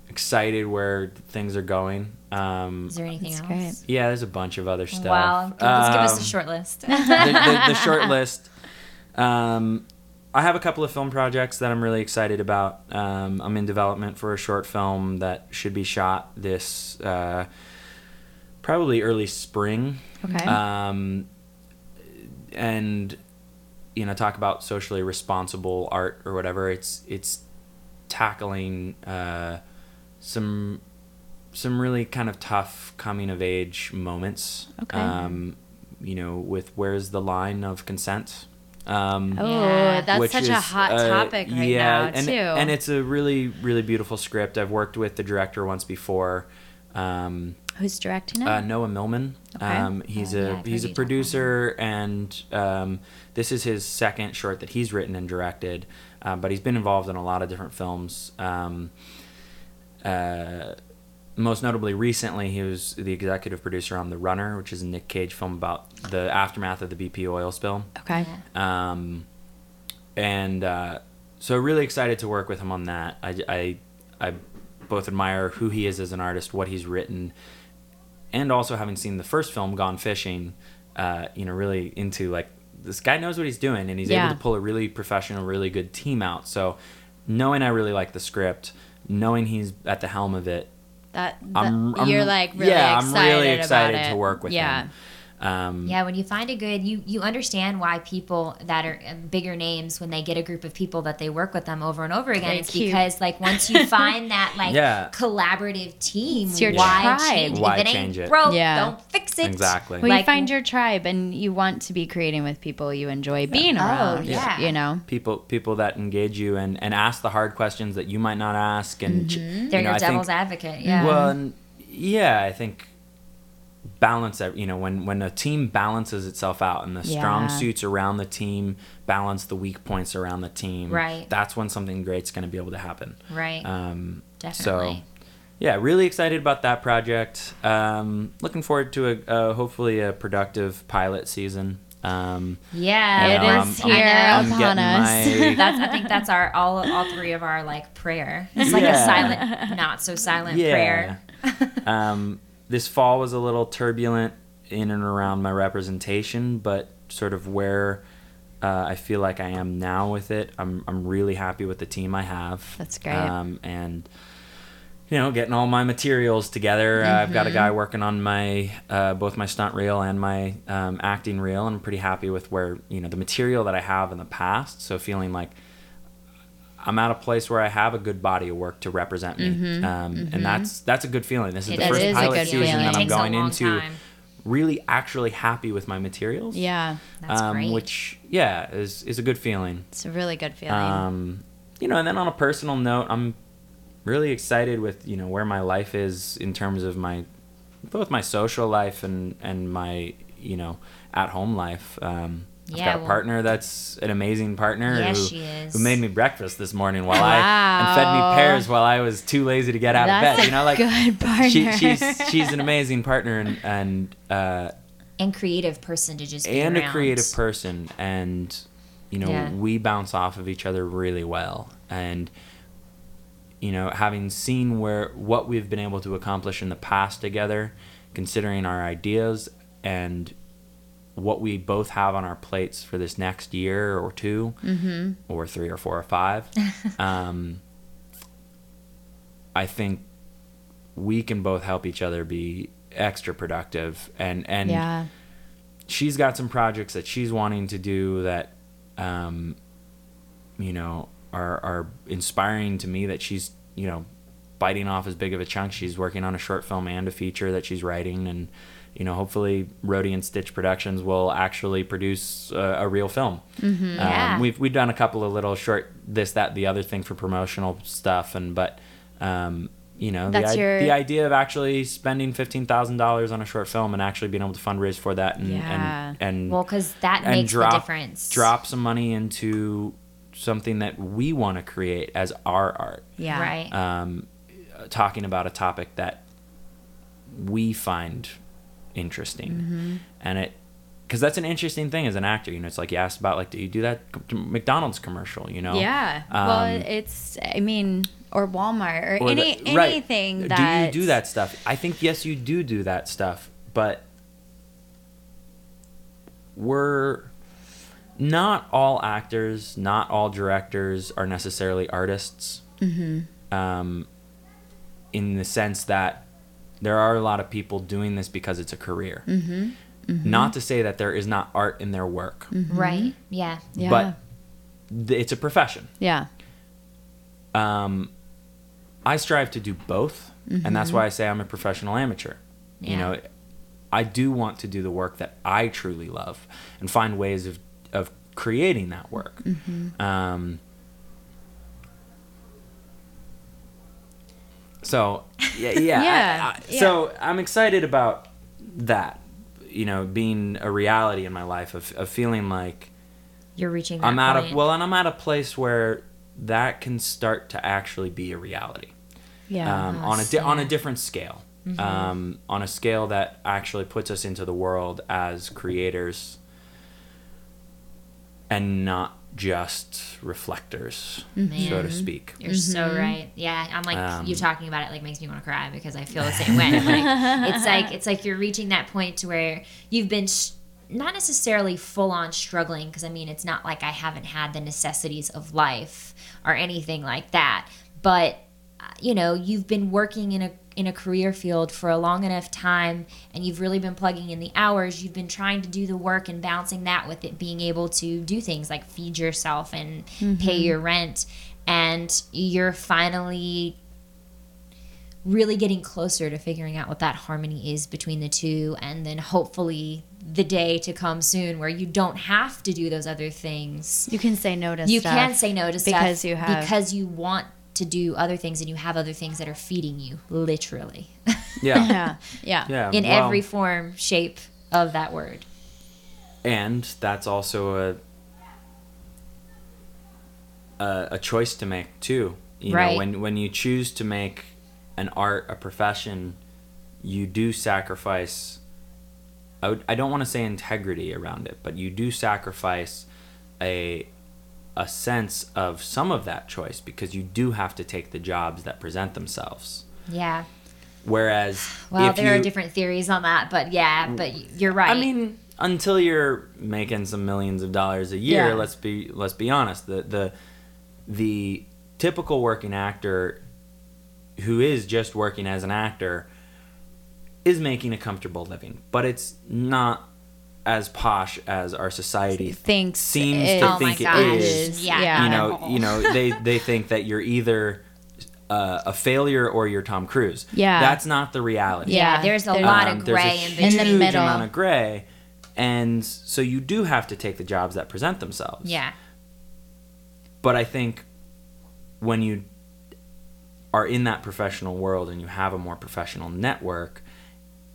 Speaker 1: excited where things are going. Um,
Speaker 2: is there anything else?
Speaker 3: great.
Speaker 1: yeah, there's a bunch of other stuff.
Speaker 2: Wow. Give, let's give us
Speaker 1: Um,
Speaker 2: a short list.
Speaker 1: the, the, the short list. Um, I have a couple of film projects that I'm really excited about. Um, I'm in development for a short film that should be shot this uh, probably early spring.
Speaker 3: Okay.
Speaker 1: Um, and you know, talk about socially responsible art or whatever. It's it's tackling uh, some some really kind of tough coming of age moments.
Speaker 3: Okay.
Speaker 1: Um, you know, with where's the line of consent? Um,
Speaker 3: oh,
Speaker 2: Yeah.
Speaker 3: that's
Speaker 1: which
Speaker 3: such a hot
Speaker 1: uh,
Speaker 3: topic right
Speaker 1: yeah,
Speaker 3: now
Speaker 1: and,
Speaker 3: too.
Speaker 1: And it's a really, really beautiful script. I've worked with the director once before. Um,
Speaker 3: Who's directing it?
Speaker 1: uh, Noah Millman.
Speaker 3: Okay.
Speaker 1: Um, he's
Speaker 2: Oh,
Speaker 1: a
Speaker 2: yeah,
Speaker 1: he's a
Speaker 2: you talk about
Speaker 1: producer, and um, this is his second short that he's written and directed. Uh, but he's been involved in a lot of different films. Um, uh, most notably, recently he was the executive producer on The Runner, which is a Nick Cage film about the aftermath of the BP oil spill.
Speaker 3: okay.
Speaker 1: Um, and uh, so really excited to work with him on that. I, I, I both admire who he is as an artist, what he's written, and also having seen the first film, Gone Fishing, uh, you know, really into like this guy knows what he's doing, and he's
Speaker 3: Yeah.
Speaker 1: able to pull a really professional, really good team out. So knowing I really like the script, knowing he's at the helm of it,
Speaker 3: That,
Speaker 1: I'm, I'm-
Speaker 3: you're like really
Speaker 1: yeah,
Speaker 3: excited
Speaker 1: I'm really excited
Speaker 3: it.
Speaker 1: to work with
Speaker 3: yeah.
Speaker 1: him. Um,
Speaker 2: Yeah, when you find a good, you you understand why people that are uh, bigger names when they get a group of people that they work with them over and over again. It's
Speaker 3: keep-
Speaker 2: because like once you find that like
Speaker 1: Yeah.
Speaker 2: collaborative team,
Speaker 3: It's your
Speaker 2: why
Speaker 3: tribe.
Speaker 2: change?
Speaker 1: Why
Speaker 2: if it ain't
Speaker 1: change it?
Speaker 2: broke,
Speaker 3: Yeah.
Speaker 2: don't fix it.
Speaker 1: Exactly.
Speaker 3: Well, you find your tribe and you want to be creating with people you enjoy being
Speaker 2: Oh,
Speaker 3: around.
Speaker 2: yeah.
Speaker 3: You know?
Speaker 1: people people that engage you and, and ask the hard questions that you might not ask and ch-
Speaker 2: They're
Speaker 1: you know,
Speaker 2: your
Speaker 1: I think-
Speaker 2: devil's advocate. Yeah.
Speaker 1: well yeah i think balance that you know when when a team balances itself out and the strong
Speaker 3: Yeah.
Speaker 1: suits around the team balance the weak points around the team
Speaker 2: Right.
Speaker 1: that's when something great's going to be able to happen
Speaker 2: Right.
Speaker 1: um
Speaker 2: Definitely.
Speaker 1: so yeah really excited about that project um looking forward to a uh, hopefully a productive pilot season um
Speaker 2: yeah.
Speaker 1: you
Speaker 3: It
Speaker 1: know,
Speaker 3: is
Speaker 1: I'm-
Speaker 3: here
Speaker 2: I'm
Speaker 3: upon us.
Speaker 1: my-
Speaker 2: that's I think that's our all all three of our like prayer. It's like a silent, not so silent prayer.
Speaker 1: um, this fall was a little turbulent in and around my representation, but sort of where uh, I feel like I am now with it, I'm I'm really happy with the team I have.
Speaker 3: That's great.
Speaker 1: Um, and you know, getting all my materials together. Uh, I've got a guy working on my uh, both my stunt reel and my um, acting reel, and I'm pretty happy with where you know the material that I have in the past. So feeling like I'm at a place where I have a good body of work to represent me, um, and that's that's a good feeling. This is
Speaker 2: It
Speaker 1: the
Speaker 2: is
Speaker 1: first pilot season
Speaker 3: It
Speaker 1: that I'm going into,
Speaker 2: time.
Speaker 1: really actually happy with my materials.
Speaker 3: Yeah,
Speaker 2: That's
Speaker 1: um,
Speaker 2: great.
Speaker 1: Which yeah is is a good feeling.
Speaker 3: it's a really good feeling.
Speaker 1: Um, you know, and then on a personal note, I'm really excited with you know where my life is in terms of my both my social life and and my you know at home life. Um, I've
Speaker 2: Yeah,
Speaker 1: got a
Speaker 2: well-
Speaker 1: partner that's an amazing partner
Speaker 2: Yes,
Speaker 1: who,
Speaker 2: she is.
Speaker 1: who made me breakfast this morning while I and fed me pears while I was too lazy to get out
Speaker 3: That's
Speaker 1: of bed. You know, like
Speaker 3: good partner.
Speaker 1: she, she's she's an amazing partner and and uh,
Speaker 2: and creative person to just be
Speaker 1: and a creative person and you know
Speaker 2: Yeah.
Speaker 1: we bounce off of each other really well and you know having seen where what we've been able to accomplish in the past together considering our ideas and what we both have on our plates for this next year or 2
Speaker 3: Mm-hmm.
Speaker 1: or three or four or five um, i think we can both help each other be extra productive. And and
Speaker 3: yeah,
Speaker 1: she's got some projects that she's wanting to do that um you know are are inspiring to me that she's you know biting off as big of a chunk. She's working on a short film and a feature that she's writing. And you know hopefully Rhodey and Stitch Productions will actually produce a, a real film
Speaker 3: Mm-hmm.
Speaker 2: Yeah.
Speaker 1: um, we've we've done a couple of little short this that the other thing for promotional stuff and but um you know the,
Speaker 3: That's
Speaker 1: i-
Speaker 3: your-
Speaker 1: the idea of actually spending fifteen thousand dollars on a short film and actually being able to fundraise for that and
Speaker 3: Yeah.
Speaker 1: and, and
Speaker 2: Well, because that
Speaker 1: and
Speaker 2: makes
Speaker 1: drop
Speaker 2: the difference.
Speaker 1: drop some money into something that we want to create as our art
Speaker 3: yeah,
Speaker 2: Right.
Speaker 1: um, uh, talking about a topic that we find interesting
Speaker 3: Mm-hmm.
Speaker 1: and it because that's an interesting thing as an actor you know it's like you asked about like do you do that mcdonald's commercial you know
Speaker 3: Yeah. well,
Speaker 1: Um,
Speaker 3: it's I mean, or Walmart or,
Speaker 1: or
Speaker 3: any
Speaker 1: the- right.
Speaker 3: anything that
Speaker 1: do you do that stuff i think yes you do do that stuff but we're not all actors not all directors are necessarily artists
Speaker 3: Mm-hmm.
Speaker 1: um, in the sense that there are a lot of people doing this because it's a career
Speaker 3: Mm-hmm.
Speaker 1: not to say that there is not art in their work
Speaker 2: Right. Yeah.
Speaker 3: Yeah.
Speaker 1: but th- it's a profession
Speaker 3: yeah.
Speaker 1: um, I strive to do both, and that's why I say I'm a professional amateur. You know, I do want to do the work that I truly love and find ways of of creating that work. Um, so yeah, yeah, I-
Speaker 3: Yeah,
Speaker 1: So I'm excited about that. You know, being a reality in my life of, of feeling like
Speaker 2: You're reaching
Speaker 1: I'm
Speaker 2: point.
Speaker 1: a well, and I'm at a place where that can start to actually be a reality
Speaker 3: Yeah.
Speaker 1: um, on a di- on a different scale,
Speaker 2: Mm-hmm.
Speaker 1: um, on a scale that actually puts us into the world as creators, and not just reflectors, so to speak.
Speaker 2: You're so right. Yeah, I'm like
Speaker 1: Um,
Speaker 2: you talking about it like makes me want to cry because I feel the same way. Like, it's like it's like you're reaching that point to where you've been sh- not necessarily full on struggling because I mean it's not like I haven't had the necessities of life or anything like that, but uh, you know you've been working in a in a career field for a long enough time and you've really been plugging in the hours you've been trying to do the work and balancing that with it being able to do things like feed yourself and mm-hmm. pay your rent and you're finally really getting closer to figuring out what that harmony is between the two and then hopefully the day to come soon where you don't have to do those other things.
Speaker 3: You can say no to
Speaker 2: you
Speaker 3: stuff
Speaker 2: can say no to stuff
Speaker 3: because you have
Speaker 2: because you want to do other things and you have other things that are feeding you literally
Speaker 1: Yeah.
Speaker 3: Yeah. Yeah.
Speaker 1: Yeah.
Speaker 2: in
Speaker 1: well,
Speaker 2: every form shape of that word
Speaker 1: and that's also a a, a choice to make too. You
Speaker 2: Right.
Speaker 1: know, when when you choose to make an art a profession, you do sacrifice. I, would, I don't want to say integrity around it, but you do sacrifice a a sense of some of that choice because you do have to take the jobs that present themselves.
Speaker 2: yeah
Speaker 1: Whereas,
Speaker 2: well
Speaker 1: if
Speaker 2: there
Speaker 1: you,
Speaker 2: are different theories on that but yeah but you're right
Speaker 1: I mean, until you're making some millions of dollars a year,
Speaker 3: Yeah.
Speaker 1: let's be let's be honest. The the the typical working actor who is just working as an actor is making a comfortable living, but it's not as posh as our society
Speaker 3: Thinks
Speaker 1: seems
Speaker 3: it-
Speaker 1: to
Speaker 2: Oh
Speaker 1: think it
Speaker 2: gosh.
Speaker 1: is.
Speaker 2: Yeah.
Speaker 1: You know, you know, they they think that you're either uh, a failure or you're Tom Cruise.
Speaker 3: Yeah.
Speaker 1: that's not the reality.
Speaker 2: yeah,
Speaker 3: Yeah,
Speaker 2: there's a
Speaker 3: there's-
Speaker 2: lot
Speaker 1: Um,
Speaker 2: of
Speaker 1: there's a
Speaker 2: gray in
Speaker 1: huge
Speaker 2: between
Speaker 3: In the middle.
Speaker 1: amount of gray, and so you do have to take the jobs that present themselves.
Speaker 2: yeah
Speaker 1: But I think when you are in that professional world and you have a more professional network,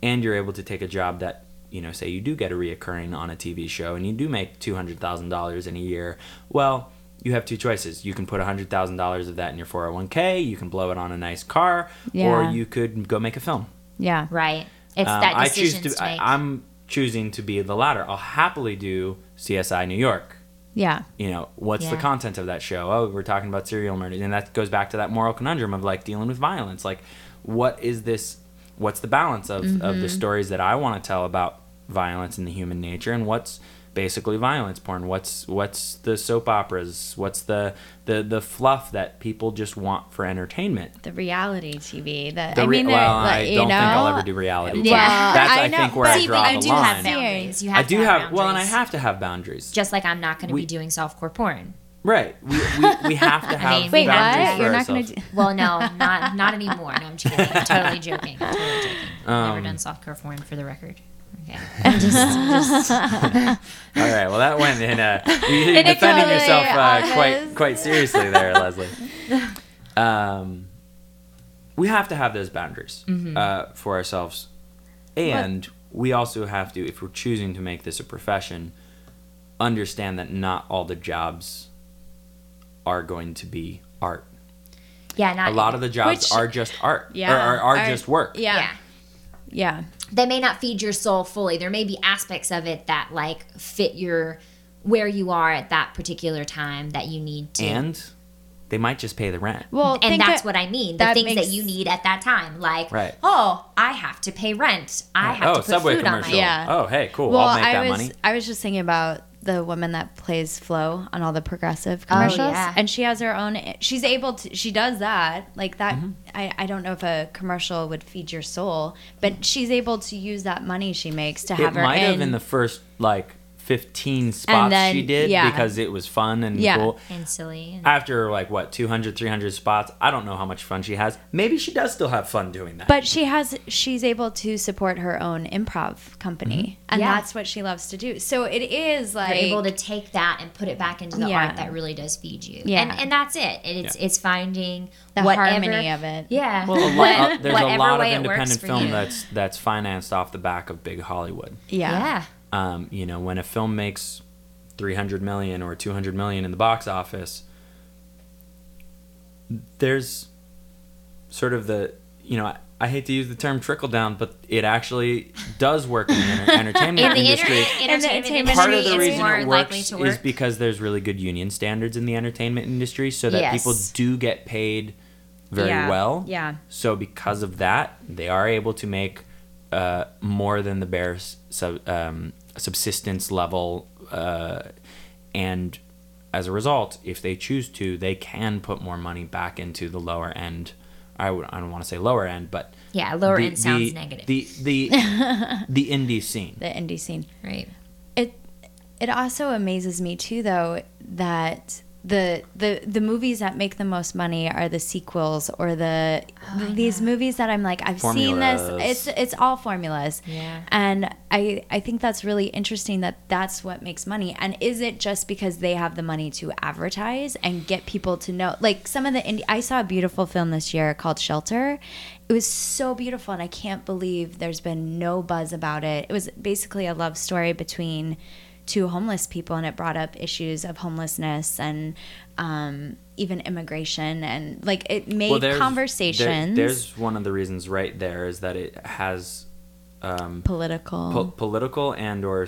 Speaker 1: and you're able to take a job that you know, say you do get a reoccurring on a TV show and you do make two hundred thousand dollars in a year, well. You have two choices. You can put hundred thousand dollars of that in your four hundred one k. You can blow it on a nice car, or you could go make a film.
Speaker 3: Yeah.
Speaker 2: right it's
Speaker 1: Um,
Speaker 2: that
Speaker 1: I choose to,
Speaker 2: to make.
Speaker 1: I, I'm choosing to be the latter. I'll happily do CSI New York.
Speaker 3: Yeah.
Speaker 1: You know, what's the content of that show? Oh, we're talking about serial murders, and that goes back to that moral conundrum of like dealing with violence. Like, what is this? What's the balance of of
Speaker 2: Mm-hmm.
Speaker 1: the stories that I want to tell about violence and the human nature, and what's basically violence porn? What's what's the soap operas? What's the the the fluff that people just want for entertainment?
Speaker 3: The reality TV. That
Speaker 1: The
Speaker 3: I mean,
Speaker 1: well, I don't think I'll ever do reality.
Speaker 2: Yeah.
Speaker 3: Well,
Speaker 1: That's I,
Speaker 3: I know,
Speaker 1: think where
Speaker 3: but
Speaker 1: I draw the
Speaker 2: do have
Speaker 1: line.
Speaker 2: boundaries. You have
Speaker 1: I do have, well, and I have to have boundaries.
Speaker 2: Just like I'm not going to be doing softcore porn.
Speaker 1: Right. We, we, we have to have
Speaker 2: mean,
Speaker 3: Wait,
Speaker 1: boundaries
Speaker 3: what? You're not going to do.
Speaker 2: Well, no, not not anymore. No, I'm just totally joking. Totally joking. Never
Speaker 1: Um,
Speaker 2: done softcore porn for the record. Okay. Just, just
Speaker 1: All right. Well, that went in a you're
Speaker 3: In
Speaker 1: defending
Speaker 3: totally
Speaker 1: yourself uh, quite quite seriously there, Lesley. Um, we have to have those boundaries
Speaker 2: Mm-hmm.
Speaker 1: uh, for ourselves, and we also have to, if we're choosing to make this a profession, understand that not all the jobs are going to be art.
Speaker 2: yeah, not
Speaker 1: A lot of the jobs
Speaker 3: Which-
Speaker 1: are just art.
Speaker 3: Yeah.
Speaker 1: Or are, are
Speaker 3: Are-
Speaker 1: just work.
Speaker 3: Yeah.
Speaker 2: yeah.
Speaker 3: Yeah.
Speaker 2: They may not feed your soul fully. There may be aspects of it that like fit your where you are at that particular time that you need to.
Speaker 1: And they might just pay the rent.
Speaker 3: Well,
Speaker 2: and that's
Speaker 3: it-
Speaker 2: what I mean. The
Speaker 3: that
Speaker 2: things
Speaker 3: makes-
Speaker 2: that you need at that time, like,
Speaker 1: Right.
Speaker 2: oh, I have to pay rent. I have
Speaker 1: oh,
Speaker 2: to put
Speaker 1: Subway
Speaker 2: food on
Speaker 1: commercial.
Speaker 2: my
Speaker 3: Yeah.
Speaker 1: Oh, hey, cool.
Speaker 3: Well,
Speaker 1: I'll make
Speaker 3: I
Speaker 1: that
Speaker 3: was
Speaker 1: money.
Speaker 3: I was just thinking about the woman that plays Flo on all the progressive
Speaker 2: Oh,
Speaker 3: commercials,
Speaker 2: yeah.
Speaker 3: and she has her own. She's able to. She does that like that.
Speaker 1: Mm-hmm.
Speaker 3: I I don't know if a commercial would feed your soul, but she's able to use that money she makes to have
Speaker 1: It
Speaker 3: her
Speaker 1: might
Speaker 3: in.
Speaker 1: have in the first like 15 spots
Speaker 3: then-
Speaker 1: she did
Speaker 3: yeah.
Speaker 1: because it was fun and
Speaker 3: Yeah.
Speaker 1: cool.
Speaker 2: and silly. And,
Speaker 1: After like what 200 300 spots, I don't know how much fun she has. Maybe she does still have fun doing that.
Speaker 3: but she has she's able to support her own improv company, and
Speaker 2: Yeah.
Speaker 3: that's what she loves to do. So it is like
Speaker 2: you're able to take that and put it back into the
Speaker 3: Yeah.
Speaker 2: art that really does feed you.
Speaker 3: Yeah.
Speaker 2: And and that's it. And it's it's finding
Speaker 3: the
Speaker 2: whatever,
Speaker 3: harmony of it.
Speaker 2: Yeah.
Speaker 1: well, a lot, uh, there's a lot of
Speaker 2: way it works
Speaker 1: independent film
Speaker 2: you.
Speaker 1: that's that's financed off the back of big Hollywood.
Speaker 3: Yeah.
Speaker 2: Yeah. Yeah.
Speaker 1: Um, you know, when a film makes 300 million or 200 million in the box office, there's sort of the, you know, I, I hate to use the term trickle down, but it actually does work in the enter- entertainment
Speaker 2: In the
Speaker 1: industry.
Speaker 2: inter-
Speaker 3: the
Speaker 2: entertainment
Speaker 3: entertainment
Speaker 2: industry,
Speaker 1: Part of the reason it works
Speaker 2: to
Speaker 1: is because there's really good union standards in the entertainment industry, so that
Speaker 2: Yes.
Speaker 1: people do get paid very
Speaker 3: Yeah.
Speaker 1: well.
Speaker 3: Yeah.
Speaker 1: So because of that, they are able to make uh, more than the bare s- sub, um, subsistence level, uh, and as a result, if they choose to, they can put more money back into the lower end. I would I don't want to say lower end, but
Speaker 2: yeah, lower
Speaker 1: the-
Speaker 2: end sounds
Speaker 1: the-
Speaker 2: negative.
Speaker 1: The the the indie scene.
Speaker 3: The indie scene.
Speaker 2: right.
Speaker 3: It it also amazes me too though that the the the movies that make the most money are the sequels or the oh, these movies that I'm like I've seen this. It's it's all formulas.
Speaker 2: Yeah.
Speaker 3: And I I think that's really interesting that that's what makes money. And is it just because they have the money to advertise and get people to know? Like some of the indie, I saw a beautiful film this year called Shelter. It was so beautiful, and I can't believe there's been no buzz about it. It was basically a love story between two homeless people, and it brought up issues of homelessness and um, even immigration, and like it made
Speaker 1: there's-
Speaker 3: conversations
Speaker 1: there- there's one of the reasons right there is that it has um,
Speaker 3: political.
Speaker 1: po- political and or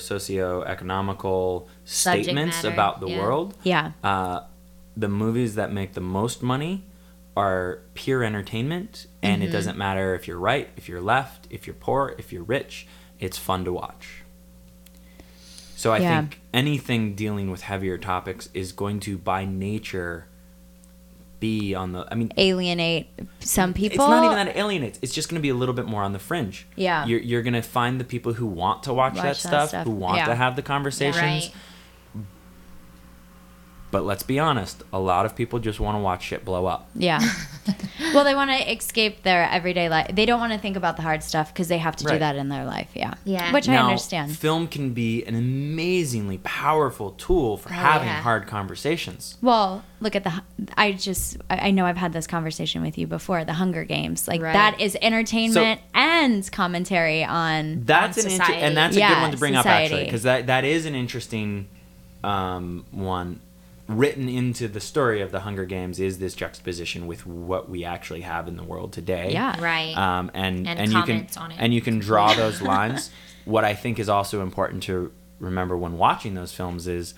Speaker 1: socio-economical
Speaker 2: Subject
Speaker 1: statements
Speaker 2: matter,
Speaker 1: about the
Speaker 2: yeah.
Speaker 1: world.
Speaker 3: yeah.
Speaker 1: Uh, the movies that make the most money are pure entertainment, and
Speaker 3: Mm-hmm.
Speaker 1: it doesn't matter if you're right, if you're left, if you're poor, if you're rich. It's fun to watch. So I
Speaker 3: Yeah.
Speaker 1: think anything dealing with heavier topics is going to, by nature, be on the. I mean,
Speaker 3: alienate some people.
Speaker 1: it's not even that it alienates. It's just going to be a little bit more on the fringe.
Speaker 3: Yeah.
Speaker 1: You're, you're going to find the people who want to watch,
Speaker 3: Watch
Speaker 1: that,
Speaker 3: that
Speaker 1: stuff,
Speaker 3: stuff.
Speaker 1: who want
Speaker 3: Yeah.
Speaker 1: to have the conversations.
Speaker 2: Right.
Speaker 1: But let's be honest, a lot of people just want to watch shit blow up.
Speaker 3: Yeah. well, they want to escape their everyday life. They don't want to think about the hard stuff because they have to do that in their life. Yeah.
Speaker 2: Yeah.
Speaker 3: Which I understand.
Speaker 1: film can be an amazingly powerful tool for having
Speaker 2: yeah.
Speaker 1: hard conversations.
Speaker 3: Well, look at the. I just. I I know I've had this conversation with you before. The Hunger Games, like
Speaker 2: Right.
Speaker 3: that, is entertainment and commentary on.
Speaker 1: That's
Speaker 2: On
Speaker 1: an inter- and that's a
Speaker 3: Yeah,
Speaker 1: good one to bring up actually because that that is an interesting um, one written into the story of the Hunger Games is this juxtaposition with what we actually have in the world today.
Speaker 3: Yeah.
Speaker 2: Right.
Speaker 1: um, and
Speaker 2: And
Speaker 1: and, you can
Speaker 2: on it.
Speaker 1: and you can draw those lines. what I think is also important to remember when watching those films is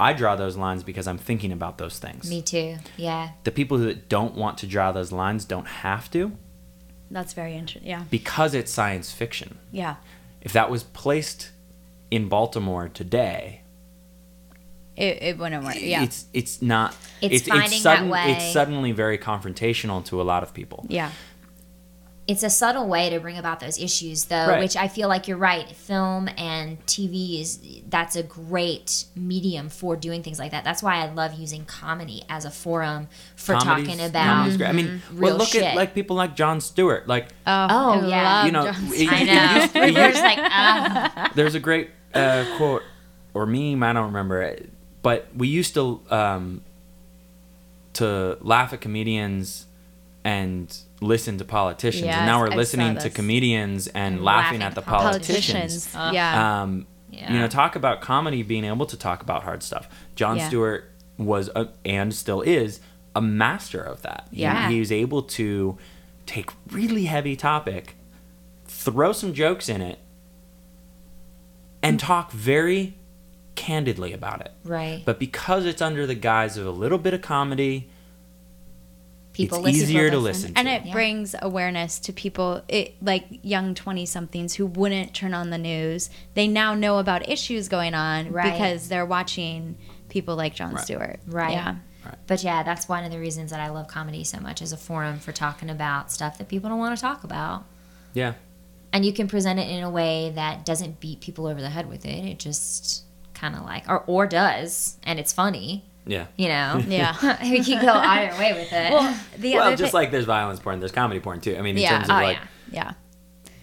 Speaker 1: I draw those lines because I'm thinking about those things.
Speaker 2: Me too. Yeah.
Speaker 1: The people who don't want to draw those lines don't have to
Speaker 3: That's very interesting. Yeah.
Speaker 1: because it's science fiction.
Speaker 3: Yeah.
Speaker 1: If that was placed in Baltimore today,
Speaker 3: It, it wouldn't work. Yeah.
Speaker 1: it's it's not.
Speaker 2: It's finding that way.
Speaker 1: It's suddenly very confrontational to a lot of people.
Speaker 3: yeah.
Speaker 2: It's a subtle way to bring about those issues, though,
Speaker 1: Right.
Speaker 2: which I feel like you're right. Film and TV is that's a great medium for doing things like that. That's why I love using comedy as a forum for
Speaker 1: Comedy's-
Speaker 2: talking about.
Speaker 1: comedy's great. I mean,
Speaker 2: Mm-hmm.
Speaker 1: well, look
Speaker 2: shit.
Speaker 1: at like people like Jon Stewart. Like
Speaker 3: Oh,
Speaker 2: Oh, yeah.
Speaker 1: You know,
Speaker 3: Jon
Speaker 1: it-
Speaker 2: I know.
Speaker 1: used- it
Speaker 2: We're like, ah.
Speaker 1: there's a great uh, quote or meme I don't remember it, but we used to um, to laugh at comedians and listen to politicians, and now we're
Speaker 3: I
Speaker 1: listening to comedians and
Speaker 2: And
Speaker 1: laughing
Speaker 2: laughing
Speaker 1: at the politicians.
Speaker 3: politicians.
Speaker 2: Uh,
Speaker 3: yeah.
Speaker 1: Um,
Speaker 2: Yeah.
Speaker 1: You know, talk about comedy being able to talk about hard stuff. Jon
Speaker 3: Yeah.
Speaker 1: Stewart was a, and still is a master of that. He-
Speaker 2: Yeah.
Speaker 1: he was able to take really heavy topic, throw some jokes in it, and talk very candidly about it.
Speaker 2: Right.
Speaker 1: But because it's under the guise of a little bit of comedy,
Speaker 2: People
Speaker 1: it's easier to
Speaker 2: listen.
Speaker 1: listen to.
Speaker 3: and it
Speaker 2: Yeah.
Speaker 3: brings awareness to people it like young 20 somethings who wouldn't turn on the news they now know about issues going on
Speaker 2: Right.
Speaker 3: because they're watching people like jon
Speaker 1: Right.
Speaker 3: stewart
Speaker 2: Right.
Speaker 3: yeah
Speaker 2: But yeah, that's one of the reasons that I love comedy so much as a forum for talking about stuff that people don't want to talk about.
Speaker 1: yeah.
Speaker 2: And you can present it in a way that doesn't beat people over the head with it. It just kind of like, or, or does, and it's funny,
Speaker 1: Yeah.
Speaker 2: you know?
Speaker 3: yeah
Speaker 2: we can go either way with it.
Speaker 3: well the
Speaker 1: Well,
Speaker 3: other
Speaker 1: just
Speaker 3: thi-
Speaker 1: like there's violence porn, there's comedy porn too. I mean, in
Speaker 3: Yeah.
Speaker 1: terms of
Speaker 2: oh,
Speaker 1: like,
Speaker 2: yeah.
Speaker 3: yeah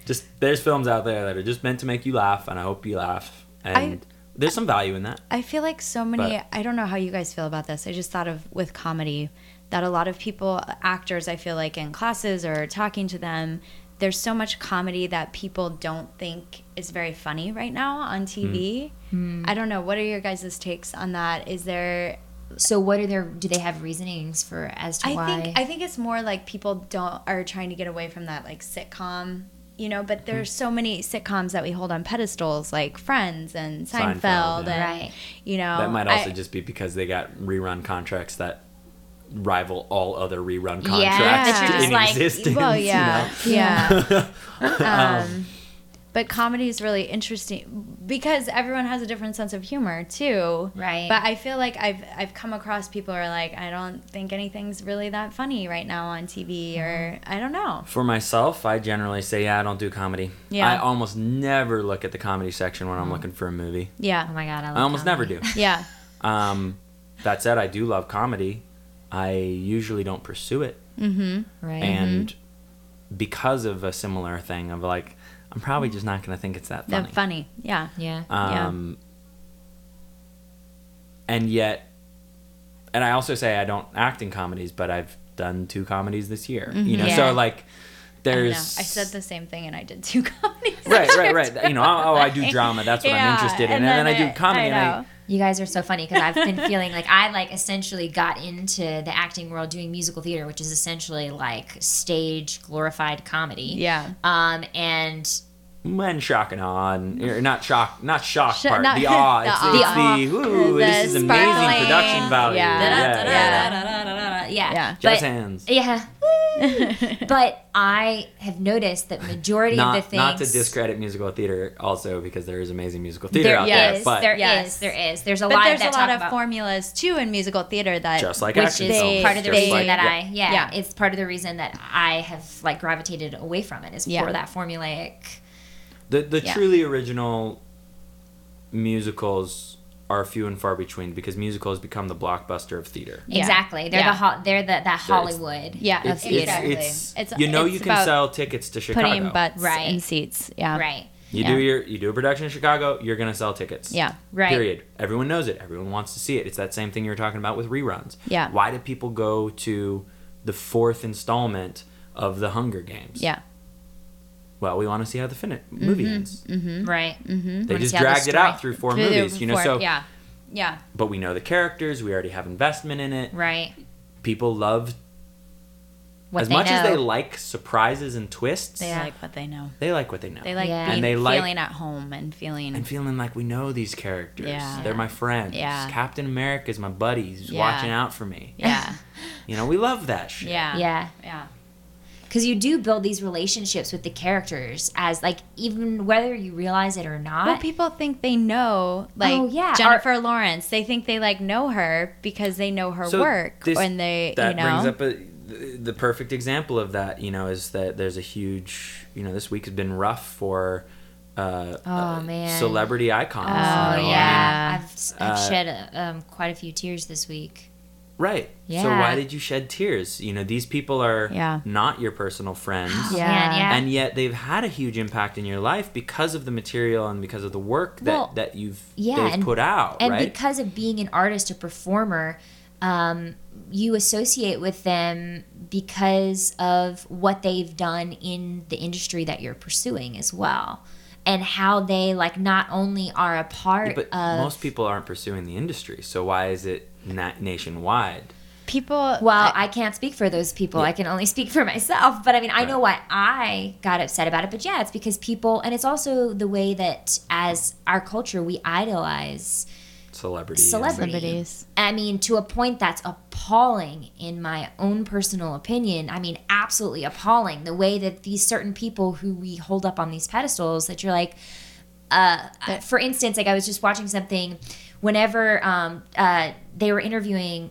Speaker 1: just there's films out there that are just meant to make you laugh, and I hope you laugh. And there's some value in that.
Speaker 3: I feel like so many.
Speaker 1: But-
Speaker 3: I don't know how you guys feel about this. I just thought of with comedy that a lot of people, actors, I feel like in classes or talking to them, there's so much comedy that people don't think is very funny right now on hmm. TV. Hmm. I don't know. What are your guys' takes on that? Is there?
Speaker 2: So what are their, do they have reasonings for as to
Speaker 3: I
Speaker 2: why?
Speaker 3: think I think it's more like people don't are trying to get away from that like sitcom. You know, but there's hmm. so many sitcoms that we hold on pedestals, like Friends and Seinfeld,
Speaker 1: Seinfeld, yeah.
Speaker 3: and
Speaker 2: Right.
Speaker 3: you know
Speaker 1: That might also
Speaker 3: I-
Speaker 1: just be because they got rerun contracts that rival all other rerun contracts
Speaker 2: Yeah,
Speaker 1: in
Speaker 2: like,
Speaker 1: existence.
Speaker 3: Well,
Speaker 1: you
Speaker 3: yeah,
Speaker 1: know?
Speaker 3: yeah. um, um but comedy is really interesting because everyone has a different sense of humor too.
Speaker 2: Right.
Speaker 3: But I feel like I've I've come across people who are like, I don't think anything's really that funny right now on TV, or I don't know.
Speaker 1: For myself, I generally say, yeah, I don't do comedy.
Speaker 3: Yeah.
Speaker 1: I almost never look at the comedy section when I'm looking for a movie.
Speaker 3: Yeah.
Speaker 2: Oh my God, I love
Speaker 1: I almost never do.
Speaker 3: yeah,
Speaker 1: Um, that said, I do love comedy. I usually don't pursue it,
Speaker 3: Mm-hmm.
Speaker 2: Right.
Speaker 1: and because of a similar thing of like, I'm probably just not going to think it's that
Speaker 3: They're
Speaker 1: funny.
Speaker 3: funny. Yeah.
Speaker 2: yeah.
Speaker 3: Yeah.
Speaker 1: Um, and yet, and I also say I don't act in comedies, but I've done two comedies this year. You know,
Speaker 2: Yeah.
Speaker 1: so like,
Speaker 3: Mm-hmm. I,
Speaker 1: there's
Speaker 3: I said the same thing and I did two comedies.
Speaker 1: right, right, right. You know, oh, I do drama. That's what I'm interested in,
Speaker 3: and
Speaker 1: and, then,
Speaker 3: then
Speaker 1: I do comedy,
Speaker 3: I
Speaker 1: and I
Speaker 3: know.
Speaker 2: You guys are so funny because I've been feeling like I like essentially got into the acting world doing musical theater, which is essentially like stage glorified comedy.
Speaker 3: Yeah.
Speaker 2: Um, and
Speaker 1: when shock and awe, and or not shock, not shock
Speaker 3: Sh-
Speaker 1: part,
Speaker 3: not-
Speaker 1: the awe.
Speaker 3: the
Speaker 1: It's,
Speaker 3: awe.
Speaker 1: it's
Speaker 2: The
Speaker 1: the, ooh,
Speaker 3: The
Speaker 1: this is amazing
Speaker 3: sparkling,
Speaker 1: production value.
Speaker 3: yeah.
Speaker 1: Yeah, yeah.
Speaker 2: Da-da-da-da-da-da-da-da. yeah.
Speaker 3: Yeah.
Speaker 1: Jazz
Speaker 2: But-
Speaker 1: hands.
Speaker 2: Yeah. but I have noticed that majority
Speaker 1: Not,
Speaker 2: of the things
Speaker 1: not to discredit musical theater, also because there is amazing musical theater
Speaker 2: there
Speaker 1: out
Speaker 2: is,
Speaker 1: there, but
Speaker 2: there is,
Speaker 3: Yes.
Speaker 2: there is. There's a
Speaker 3: But
Speaker 2: lot
Speaker 3: there's
Speaker 2: that
Speaker 3: a lot of
Speaker 2: about,
Speaker 3: formulas too in musical theater that
Speaker 1: just like
Speaker 2: which
Speaker 1: action
Speaker 2: is
Speaker 1: films,
Speaker 2: part of the reason
Speaker 1: like-
Speaker 2: that
Speaker 1: yeah.
Speaker 2: I yeah,
Speaker 3: Yeah.
Speaker 2: it's part of the reason that I have like gravitated away from it is
Speaker 3: Yeah.
Speaker 2: for that formulaic.
Speaker 1: The the
Speaker 3: Yeah.
Speaker 1: truly original musicals are few and far between because musicals become the blockbuster of theater.
Speaker 3: Yeah.
Speaker 2: Exactly. They're
Speaker 3: Yeah.
Speaker 2: the ho- they're the that Hollywood.
Speaker 3: Yeah,
Speaker 1: It's,
Speaker 2: theater.
Speaker 1: it's,
Speaker 3: Exactly.
Speaker 1: it's,
Speaker 3: It's-
Speaker 1: you know
Speaker 3: it's
Speaker 1: you can sell tickets to Chicago.
Speaker 3: putting butts
Speaker 2: Right.
Speaker 3: in seats. Yeah.
Speaker 2: Right.
Speaker 1: you
Speaker 3: yeah.
Speaker 1: do your you do a production in Chicago, you're gonna sell tickets.
Speaker 3: Yeah.
Speaker 2: Right.
Speaker 1: Period. Everyone knows it. Everyone wants to see it. It's that same thing you were talking about with reruns.
Speaker 3: Yeah.
Speaker 1: Why do people go to the fourth installment of the Hunger Games?
Speaker 3: Yeah.
Speaker 1: Well, we want to see how the fin- movie
Speaker 3: Mm-hmm.
Speaker 1: ends.
Speaker 2: Right.
Speaker 3: Mm-hmm.
Speaker 1: They just
Speaker 2: see the
Speaker 1: dragged it out through four movies, you know. So,
Speaker 3: yeah. Yeah.
Speaker 1: but we know the characters. We already have investment in it.
Speaker 2: Right.
Speaker 1: People love
Speaker 2: What
Speaker 1: as
Speaker 2: they
Speaker 1: much as they like surprises and twists.
Speaker 3: They like what they know.
Speaker 1: They like what they know.
Speaker 3: They like
Speaker 2: Yeah.
Speaker 3: being,
Speaker 1: And they like-
Speaker 3: feeling at home and feeling.
Speaker 1: and feeling like we know these characters.
Speaker 3: Yeah.
Speaker 1: They're my friends.
Speaker 3: Yeah.
Speaker 1: Captain America's my buddy. He's
Speaker 3: Yeah.
Speaker 1: watching out for me.
Speaker 3: yeah.
Speaker 1: You know, we love that shit.
Speaker 3: Yeah.
Speaker 2: Yeah.
Speaker 3: Yeah.
Speaker 2: Because you do build these relationships with the characters as like even whether you realize it or not
Speaker 3: Well, people think they know, like
Speaker 2: Oh, yeah.
Speaker 3: Jennifer Lawrence. They think they like know her because they know her
Speaker 1: So
Speaker 3: work,
Speaker 1: this-
Speaker 3: and they,
Speaker 1: that
Speaker 3: you know,
Speaker 1: brings up a, the- the perfect example of that you know is that there's a huge you know this week has been rough for uh,
Speaker 2: Oh,
Speaker 1: uh,
Speaker 2: man.
Speaker 1: celebrity icons
Speaker 3: Oh,
Speaker 1: you know? I mean,
Speaker 3: yeah.
Speaker 2: I've, I've
Speaker 1: Uh,
Speaker 2: shed um, quite a few tears this week
Speaker 1: right.
Speaker 2: Yeah.
Speaker 1: so why did you shed tears? You know these people are
Speaker 3: Yeah.
Speaker 1: not your personal friends.
Speaker 3: Yeah.
Speaker 2: Man, yeah.
Speaker 1: And yet they've had a huge impact in your life because of the material and because of the work that,
Speaker 2: Well,
Speaker 1: that you've
Speaker 2: yeah, and-
Speaker 1: put out
Speaker 2: and
Speaker 1: right?
Speaker 2: because of being an artist a performer um, you associate with them because of what they've done in the industry that you're pursuing as well. And how they like not only are a part
Speaker 1: but
Speaker 2: of
Speaker 1: most people aren't pursuing the industry. So why is it na- nationwide
Speaker 3: people.
Speaker 2: Well, I, can't speak for those people. I can only speak for myself. But I mean, I know why I got upset about it. But yeah, it's because people, and it's also the way that as our culture, we idolize
Speaker 1: celebrities
Speaker 2: celebrity.
Speaker 3: Celebrities.
Speaker 2: I mean, to a point that's appalling in my own personal opinion. I mean, absolutely appalling. The way that these certain people who we hold up on these pedestals that you're like, uh, for instance, like I was just watching something whenever um, uh, they were interviewing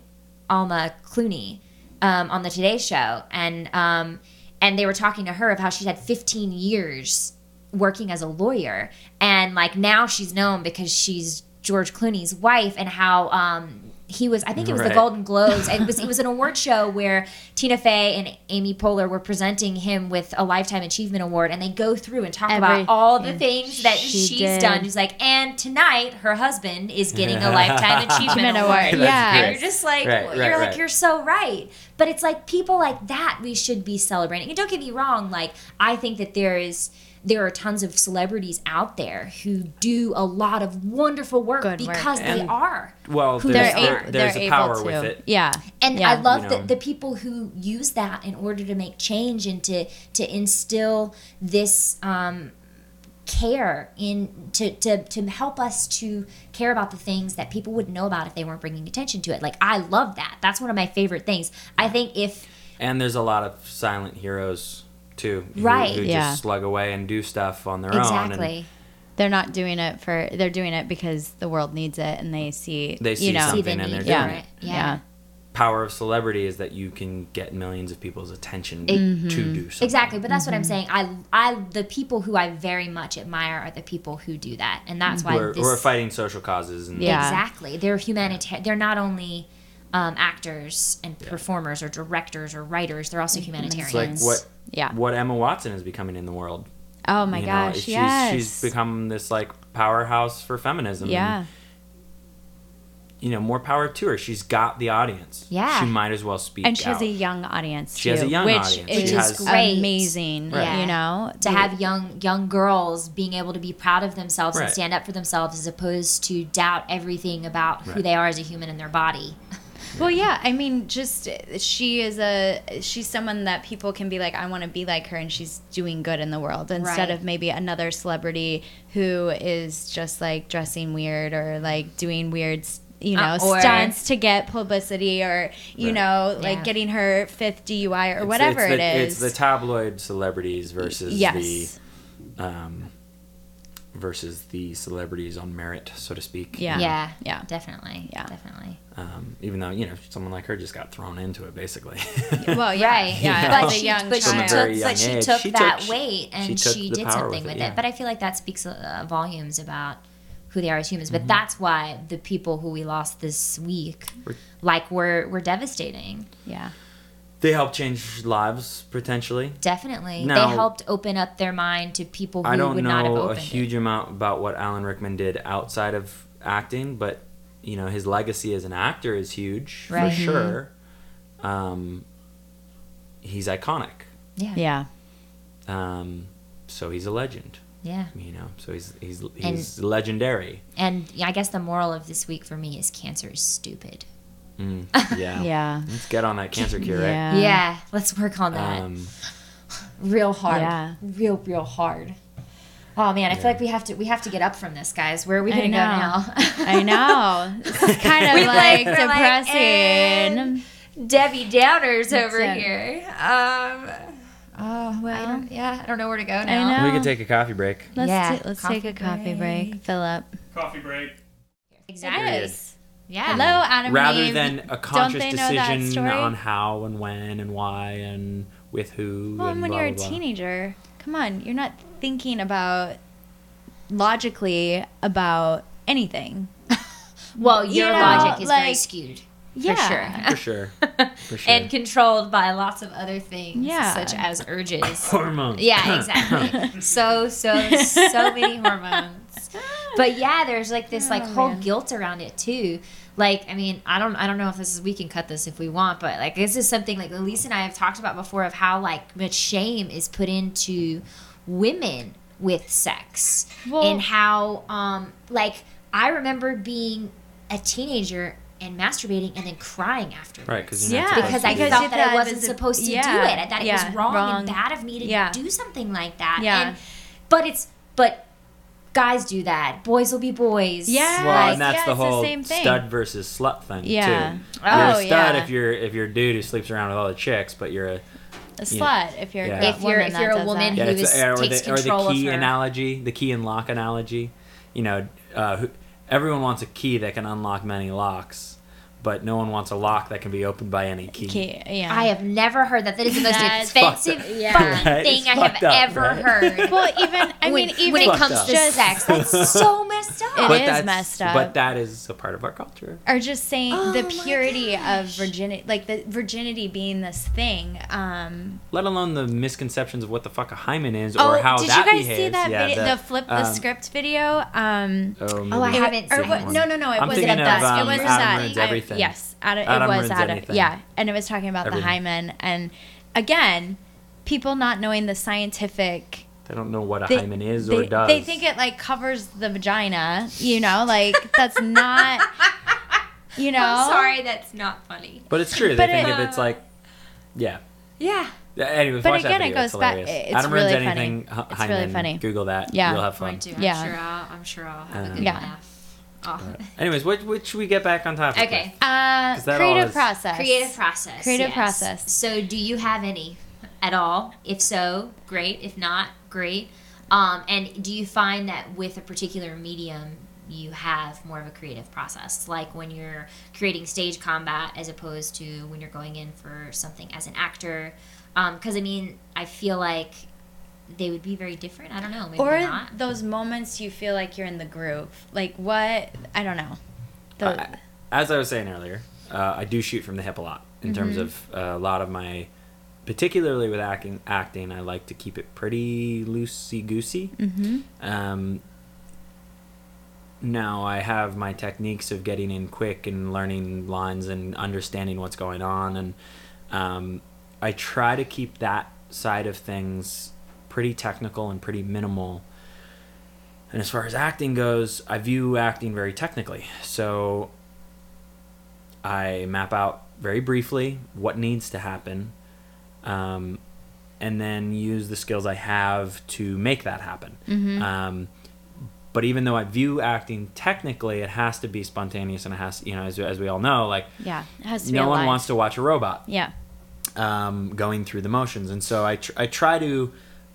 Speaker 2: Amal Clooney um, on the Today Show, and um, and they were talking to her of how she's had 15 years working as a lawyer, and like now she's known because she's George Clooney's wife, and how um, he was. I think it was the Golden Globes. It was it was an award show where Tina Fey and Amy Poehler were presenting him with a lifetime achievement award, and they go through and talk about all the things that
Speaker 3: she
Speaker 2: she's
Speaker 3: did.
Speaker 2: done. She's like, and tonight her husband is getting a lifetime achievement
Speaker 3: Achievement
Speaker 2: award.
Speaker 3: award,
Speaker 1: That's
Speaker 3: yeah.
Speaker 1: great.
Speaker 2: And you're just like,
Speaker 1: Right,
Speaker 2: you're
Speaker 1: right,
Speaker 2: like,
Speaker 1: right.
Speaker 2: you're so right. But it's like people like that we should be celebrating. And don't get me wrong, like I think that there is there are tons of celebrities out there who do a lot of wonderful work
Speaker 3: Good work.
Speaker 2: because they
Speaker 1: And-
Speaker 2: are.
Speaker 1: well
Speaker 2: Who
Speaker 1: there's,
Speaker 2: they
Speaker 1: there-
Speaker 2: are.
Speaker 1: there's
Speaker 3: they're
Speaker 1: a
Speaker 3: able
Speaker 1: power
Speaker 3: to.
Speaker 1: with it
Speaker 3: Yeah.
Speaker 2: And
Speaker 3: yeah.
Speaker 2: I love
Speaker 1: You
Speaker 2: the,
Speaker 1: know.
Speaker 2: the people who use that in order to make change and to to instill this um, care in to, to to help us to care about the things that people wouldn't know about if they weren't bringing attention to it. Like I love that. That's one of my favorite things. I think if
Speaker 1: And there's a lot of silent heroes too,
Speaker 2: Right.
Speaker 1: Who
Speaker 3: Yeah.
Speaker 1: just slug away and do stuff on their own.
Speaker 2: exactly
Speaker 1: And
Speaker 3: they're not doing it for. They're doing it because the world needs it, and they see.
Speaker 1: They see
Speaker 3: you know,
Speaker 1: something
Speaker 2: see the
Speaker 1: and they're
Speaker 2: need
Speaker 1: doing
Speaker 3: yeah.
Speaker 1: it.
Speaker 2: it. Yeah.
Speaker 3: Yeah.
Speaker 1: power of celebrity is that you can get millions of people's attention
Speaker 2: Mm-hmm.
Speaker 1: to do something.
Speaker 2: Exactly, but that's what
Speaker 3: Mm-hmm.
Speaker 2: I'm saying. I, I, the people who I very much admire are the people who do that, and that's why
Speaker 1: we're,
Speaker 2: this,
Speaker 1: who are fighting social causes and
Speaker 3: Yeah.
Speaker 2: Exactly, they're humanitarian. They're not only um, actors and performers or directors or writers. They're also
Speaker 1: it's
Speaker 2: humanitarians.
Speaker 1: like what
Speaker 3: Yeah.
Speaker 1: what Emma Watson is becoming in the world.
Speaker 3: Oh my
Speaker 1: you know,
Speaker 3: gosh,
Speaker 1: she's,
Speaker 3: yes.
Speaker 1: she's become this like powerhouse for feminism. and,
Speaker 3: yeah.
Speaker 1: you know, more power to her. She's got the audience.
Speaker 2: Yeah.
Speaker 1: She might as well speak
Speaker 3: And she has a young audience.
Speaker 1: She has a
Speaker 3: too,
Speaker 1: young
Speaker 3: which
Speaker 1: audience.
Speaker 3: Is
Speaker 2: Which is
Speaker 1: has-
Speaker 2: great.
Speaker 3: amazing.
Speaker 2: Right.
Speaker 3: You know,
Speaker 2: to have young young girls being able to be proud of themselves and stand up for themselves as opposed to doubt everything about who they are as a human in their body.
Speaker 3: Well, yeah. I mean, just she is a she's someone that people can be like, I want to be like her, and she's doing good in the world instead
Speaker 2: Right.
Speaker 3: of maybe another celebrity who is just like dressing weird or like doing weird. You know,
Speaker 2: Uh, or-
Speaker 3: stunts to get publicity, or you
Speaker 1: Right.
Speaker 3: know, like
Speaker 2: Yeah.
Speaker 3: getting her fifth DUI or
Speaker 1: It's-
Speaker 3: whatever
Speaker 1: it's the,
Speaker 3: it is.
Speaker 1: It's the tabloid celebrities versus
Speaker 3: yes,
Speaker 1: the um, versus the celebrities on merit, so to speak.
Speaker 3: Yeah.
Speaker 2: yeah,
Speaker 3: yeah.
Speaker 2: definitely,
Speaker 3: Yeah.
Speaker 2: definitely.
Speaker 1: Um, even though you know someone like her just got thrown into it, basically.
Speaker 3: well, yeah,
Speaker 2: Right,
Speaker 3: yeah.
Speaker 1: But
Speaker 3: as
Speaker 2: she,
Speaker 3: young
Speaker 2: but she
Speaker 1: From a
Speaker 3: child.
Speaker 1: very
Speaker 2: took,
Speaker 1: young
Speaker 2: but she
Speaker 1: age,
Speaker 2: took
Speaker 1: she
Speaker 2: that
Speaker 1: took-
Speaker 2: weight and
Speaker 1: she
Speaker 2: she, did something
Speaker 1: with
Speaker 2: with
Speaker 1: it,
Speaker 2: it.
Speaker 1: yeah.
Speaker 2: But I feel like that speaks uh, volumes about who they are as humans.
Speaker 1: Mm-hmm.
Speaker 2: But that's why the people who we lost this week,
Speaker 1: We're-
Speaker 2: like, were were devastating.
Speaker 3: yeah.
Speaker 1: They help change lives potentially.
Speaker 2: Definitely,
Speaker 1: Now-
Speaker 2: they helped open up their mind to people who
Speaker 1: I don't
Speaker 2: would not have
Speaker 1: know
Speaker 2: opened
Speaker 1: a huge
Speaker 2: it.
Speaker 1: amount about what Alan Rickman did outside of acting, but you know his legacy as an actor is huge
Speaker 2: Right.
Speaker 1: for sure. Um, he's iconic,
Speaker 2: Yeah,
Speaker 3: Yeah.
Speaker 1: um, so he's a legend.
Speaker 2: yeah.
Speaker 1: You know, so he's he's he's legendary.
Speaker 2: And I guess the moral of this week for me is cancer is stupid.
Speaker 1: Mm, yeah,
Speaker 3: Yeah.
Speaker 1: Let's get on that cancer cure, right?
Speaker 3: Yeah.
Speaker 2: yeah, let's work on that
Speaker 1: Um,
Speaker 2: real hard.
Speaker 3: Yeah.
Speaker 2: real, real hard. Oh man, I
Speaker 1: Yeah.
Speaker 2: feel like we have to we have to get up from this, guys. Where are we gonna go now?
Speaker 3: I know. This is kind of like,
Speaker 2: like- we're like,
Speaker 3: depressing.
Speaker 2: Debbie Downers over
Speaker 3: it.
Speaker 2: here. Um,
Speaker 3: oh
Speaker 2: I
Speaker 3: well.
Speaker 2: don't, yeah, I don't know where to go now.
Speaker 3: know.
Speaker 1: we could take a coffee break.
Speaker 3: Let's
Speaker 2: Yeah,
Speaker 3: ta- let's
Speaker 2: coffee
Speaker 3: take a coffee break.
Speaker 2: break.
Speaker 3: Fill up.
Speaker 4: Coffee break.
Speaker 2: Exactly. Yeah.
Speaker 3: Hello, Adam. and
Speaker 1: Rather
Speaker 3: Eve.
Speaker 1: than a
Speaker 3: Don't
Speaker 1: conscious
Speaker 3: they know that
Speaker 1: decision on how and when and why and with who.
Speaker 3: Well,
Speaker 1: and
Speaker 3: when
Speaker 1: blah,
Speaker 3: you're a
Speaker 1: blah, blah.
Speaker 3: teenager, come on, you're not thinking about logically about anything.
Speaker 2: Well,
Speaker 3: You
Speaker 2: your
Speaker 3: know,
Speaker 2: logic is very skewed.
Speaker 3: Yeah.
Speaker 2: For
Speaker 1: For sure.
Speaker 2: sure.
Speaker 1: For sure.
Speaker 2: and controlled by lots of other things,
Speaker 3: Yeah.
Speaker 2: such as urges.
Speaker 1: Hormones.
Speaker 2: Yeah, exactly. so, so, so many hormones. But yeah, there's like this like
Speaker 3: Oh,
Speaker 2: whole
Speaker 3: man.
Speaker 2: guilt around it too. Like, I mean, I don't, I don't know if this is. We can cut this if we want, but like, this is something like Elise and I have talked about before of how like much shame is put into women with sex
Speaker 3: Well-
Speaker 2: and how, um, like, I remember being a teenager and masturbating and then crying after
Speaker 1: Right, because you're
Speaker 3: Yeah,
Speaker 2: because
Speaker 1: supposed
Speaker 2: I
Speaker 1: to do
Speaker 3: Because
Speaker 2: felt
Speaker 3: you
Speaker 2: that I wasn't supposed to
Speaker 3: yeah,
Speaker 2: do it, and that it
Speaker 3: yeah,
Speaker 2: was wrong,
Speaker 3: wrong.
Speaker 2: and bad of me to
Speaker 3: Yeah.
Speaker 2: do something like that.
Speaker 3: Yeah.
Speaker 2: And, but it's but guys do that. Boys will be boys.
Speaker 3: Yeah.
Speaker 1: Well,
Speaker 3: Like,
Speaker 1: and that's
Speaker 3: yeah,
Speaker 1: the
Speaker 3: it's the
Speaker 1: whole
Speaker 3: same thing.
Speaker 1: stud versus slut thing
Speaker 3: Yeah.
Speaker 1: too.
Speaker 3: Oh,
Speaker 1: you're a stud
Speaker 3: yeah.
Speaker 1: if you're if you're a dude who sleeps around with all the chicks, but you're a
Speaker 3: A
Speaker 1: Yeah.
Speaker 3: slut if you're
Speaker 1: Yeah.
Speaker 3: a
Speaker 2: If you're-
Speaker 3: woman
Speaker 2: if you're a woman
Speaker 3: that.
Speaker 2: who-
Speaker 1: yeah, it's
Speaker 2: is-
Speaker 1: or,
Speaker 2: takes
Speaker 1: the, or the
Speaker 2: control of
Speaker 1: key
Speaker 2: her.
Speaker 1: analogy, the key and lock analogy. You know, uh, who, everyone wants a key that can unlock many locks, but no one wants a lock that can be opened by any key.
Speaker 3: Okay, yeah.
Speaker 2: I have never heard that. That is the most
Speaker 3: That's
Speaker 2: offensive
Speaker 1: fucked
Speaker 3: up. Yeah.
Speaker 2: fucking
Speaker 1: Right?
Speaker 2: thing
Speaker 1: It's
Speaker 2: I have
Speaker 1: up,
Speaker 2: ever
Speaker 1: right?
Speaker 2: heard.
Speaker 3: well, even I
Speaker 2: when,
Speaker 3: mean, even
Speaker 2: when it comes
Speaker 1: up.
Speaker 2: to
Speaker 3: Just-
Speaker 2: sex, that's so messed up.
Speaker 3: It
Speaker 1: but
Speaker 3: is
Speaker 1: that's,
Speaker 3: messed up.
Speaker 1: But that is a part of our culture.
Speaker 3: or just saying
Speaker 2: Oh
Speaker 3: the purity of virginity, like the virginity being this thing. Um,
Speaker 1: Let alone the misconceptions of what the fuck a hymen is or
Speaker 3: oh,
Speaker 1: how
Speaker 3: did
Speaker 1: that
Speaker 3: you guys
Speaker 1: behaves.
Speaker 3: see that
Speaker 1: yeah,
Speaker 3: video, the, flip the
Speaker 1: um,
Speaker 3: script video? Um,
Speaker 1: Oh,
Speaker 2: Oh, I haven't
Speaker 3: or
Speaker 2: seen
Speaker 3: what,
Speaker 2: one.
Speaker 3: no, no, no. It
Speaker 1: I'm
Speaker 3: wasn't
Speaker 1: thinking
Speaker 3: that.
Speaker 1: um,
Speaker 3: it was
Speaker 1: Adam
Speaker 3: that.
Speaker 1: Ruins
Speaker 3: I-
Speaker 1: Everything.
Speaker 3: yes, Adam,
Speaker 1: Adam
Speaker 3: it was
Speaker 1: Ruins
Speaker 3: Adam.
Speaker 1: Anything.
Speaker 3: Yeah, and it was talking about
Speaker 1: Everything.
Speaker 3: the hymen and again, people not knowing the scientific.
Speaker 1: They don't know what a
Speaker 3: They,
Speaker 1: hymen is
Speaker 3: they,
Speaker 1: or does.
Speaker 3: they think it like covers the vagina. You know, like that's not. You know.
Speaker 2: I'm sorry, that's not funny.
Speaker 1: But it's true. They
Speaker 3: But
Speaker 1: think
Speaker 3: it-
Speaker 1: of it's like, yeah.
Speaker 2: Yeah.
Speaker 1: Yeah, Anyways,
Speaker 3: But
Speaker 1: watch that
Speaker 3: again, it
Speaker 1: video.
Speaker 3: goes
Speaker 1: it's
Speaker 3: back- it's
Speaker 1: Adam
Speaker 3: really funny.
Speaker 1: anything. H-
Speaker 3: It's really funny.
Speaker 1: Google that.
Speaker 3: Yeah.
Speaker 1: you'll have fun.
Speaker 2: Going to. I'm
Speaker 3: Yeah.
Speaker 2: sure I'll. I'm sure I'll have a
Speaker 1: Um,
Speaker 2: good
Speaker 3: Yeah.
Speaker 2: laugh. Oh.
Speaker 1: Anyways, what, what should we get back on topic?
Speaker 2: Okay.
Speaker 3: Uh,
Speaker 1: 'Cause that
Speaker 3: creative
Speaker 1: always-
Speaker 3: process.
Speaker 2: Creative process.
Speaker 3: Creative
Speaker 2: yes.
Speaker 3: process.
Speaker 2: So, do you have any at all? If so, great. If not, great. Um, and do you find that with a particular medium you have more of a creative process, like when you're creating stage combat as opposed to when you're going in for something as an actor. Because I mean, I feel like they would be very different. I don't know, maybe
Speaker 3: or
Speaker 2: not.
Speaker 3: those moments you feel like you're in the groove. Like what? I don't know. The,
Speaker 1: I- as I was saying earlier, uh, I do shoot from the hip a lot in terms
Speaker 3: Mm-hmm.
Speaker 1: of uh, a lot of my, particularly with acting. Acting, I like to keep it pretty loosey goosey.
Speaker 3: Mhm.
Speaker 1: Um, now I have my techniques of getting in quick and learning lines and understanding what's going on, and um, I try to keep that side of things pretty technical and pretty minimal. And as far as acting goes, I view acting very technically. So I map out very briefly what needs to happen, um, and then use the skills I have to make that happen.
Speaker 3: Mm-hmm.
Speaker 1: Um, but even though I view acting technically, it has to be spontaneous, and it has, you know, as, as we all know, like
Speaker 3: yeah, it has to
Speaker 1: no one wants to watch a robot
Speaker 3: Yeah.
Speaker 1: um, going through the motions, and so I tr- I try to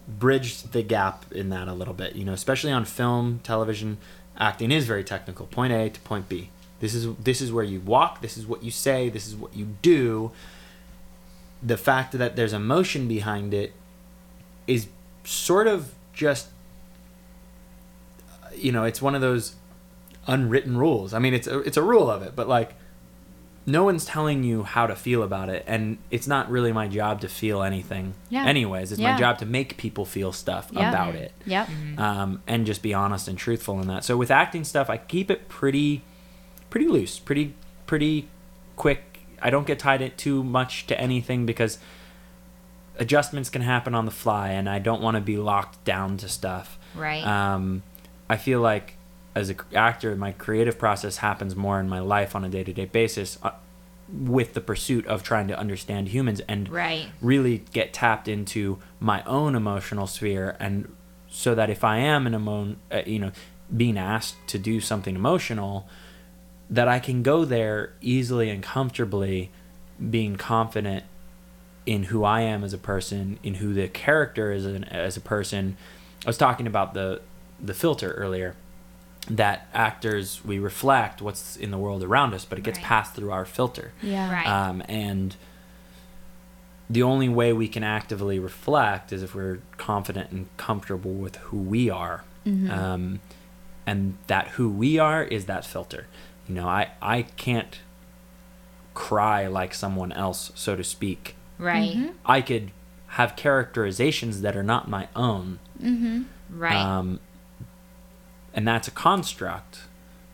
Speaker 1: bridge the gap in that a little bit. You know, especially on film, television, acting is very technical. Point A to point B. This is this is where you walk. This is what you say. This is what you do. The fact that there's emotion behind it is sort of just you know it's one of those unwritten rules. I mean, it's a, it's a rule of it, but like no one's telling you how to feel about it and it's not really my job to feel anything
Speaker 3: Yeah.
Speaker 1: anyways it's
Speaker 3: Yeah.
Speaker 1: my job to make people feel stuff
Speaker 3: Yeah.
Speaker 1: about it
Speaker 3: Yep.
Speaker 1: um, and just be honest and truthful in that so with acting stuff i keep it pretty pretty loose pretty pretty quick i don't get tied it too much to anything because adjustments can happen on the fly and i don't want to be locked down to stuff
Speaker 2: right.
Speaker 1: um, I feel like as an actor, my creative process happens more in my life on a day to day basis uh, with the pursuit of trying to understand humans and
Speaker 2: right.
Speaker 1: really get tapped into my own emotional sphere. And so that if I am an emo- uh, you know, being asked to do something emotional, that I can go there easily and comfortably, being confident in who I am as a person, in who the character is an, as a person. I was talking about the the filter earlier. That actors we reflect what's in the world around us, but it gets
Speaker 2: Right.
Speaker 1: passed through our filter.
Speaker 3: Yeah.
Speaker 2: Right.
Speaker 1: Um, and the only way we can actively reflect is if we're confident and comfortable with who we are.
Speaker 3: Mm-hmm.
Speaker 1: Um, and that who we are is that filter. You know, I, I can't cry like someone else, so to speak.
Speaker 2: right.
Speaker 3: Mm-hmm.
Speaker 1: I could have characterizations that are not my own.
Speaker 3: Mm-hmm.
Speaker 2: Right.
Speaker 1: Um, and that's a construct,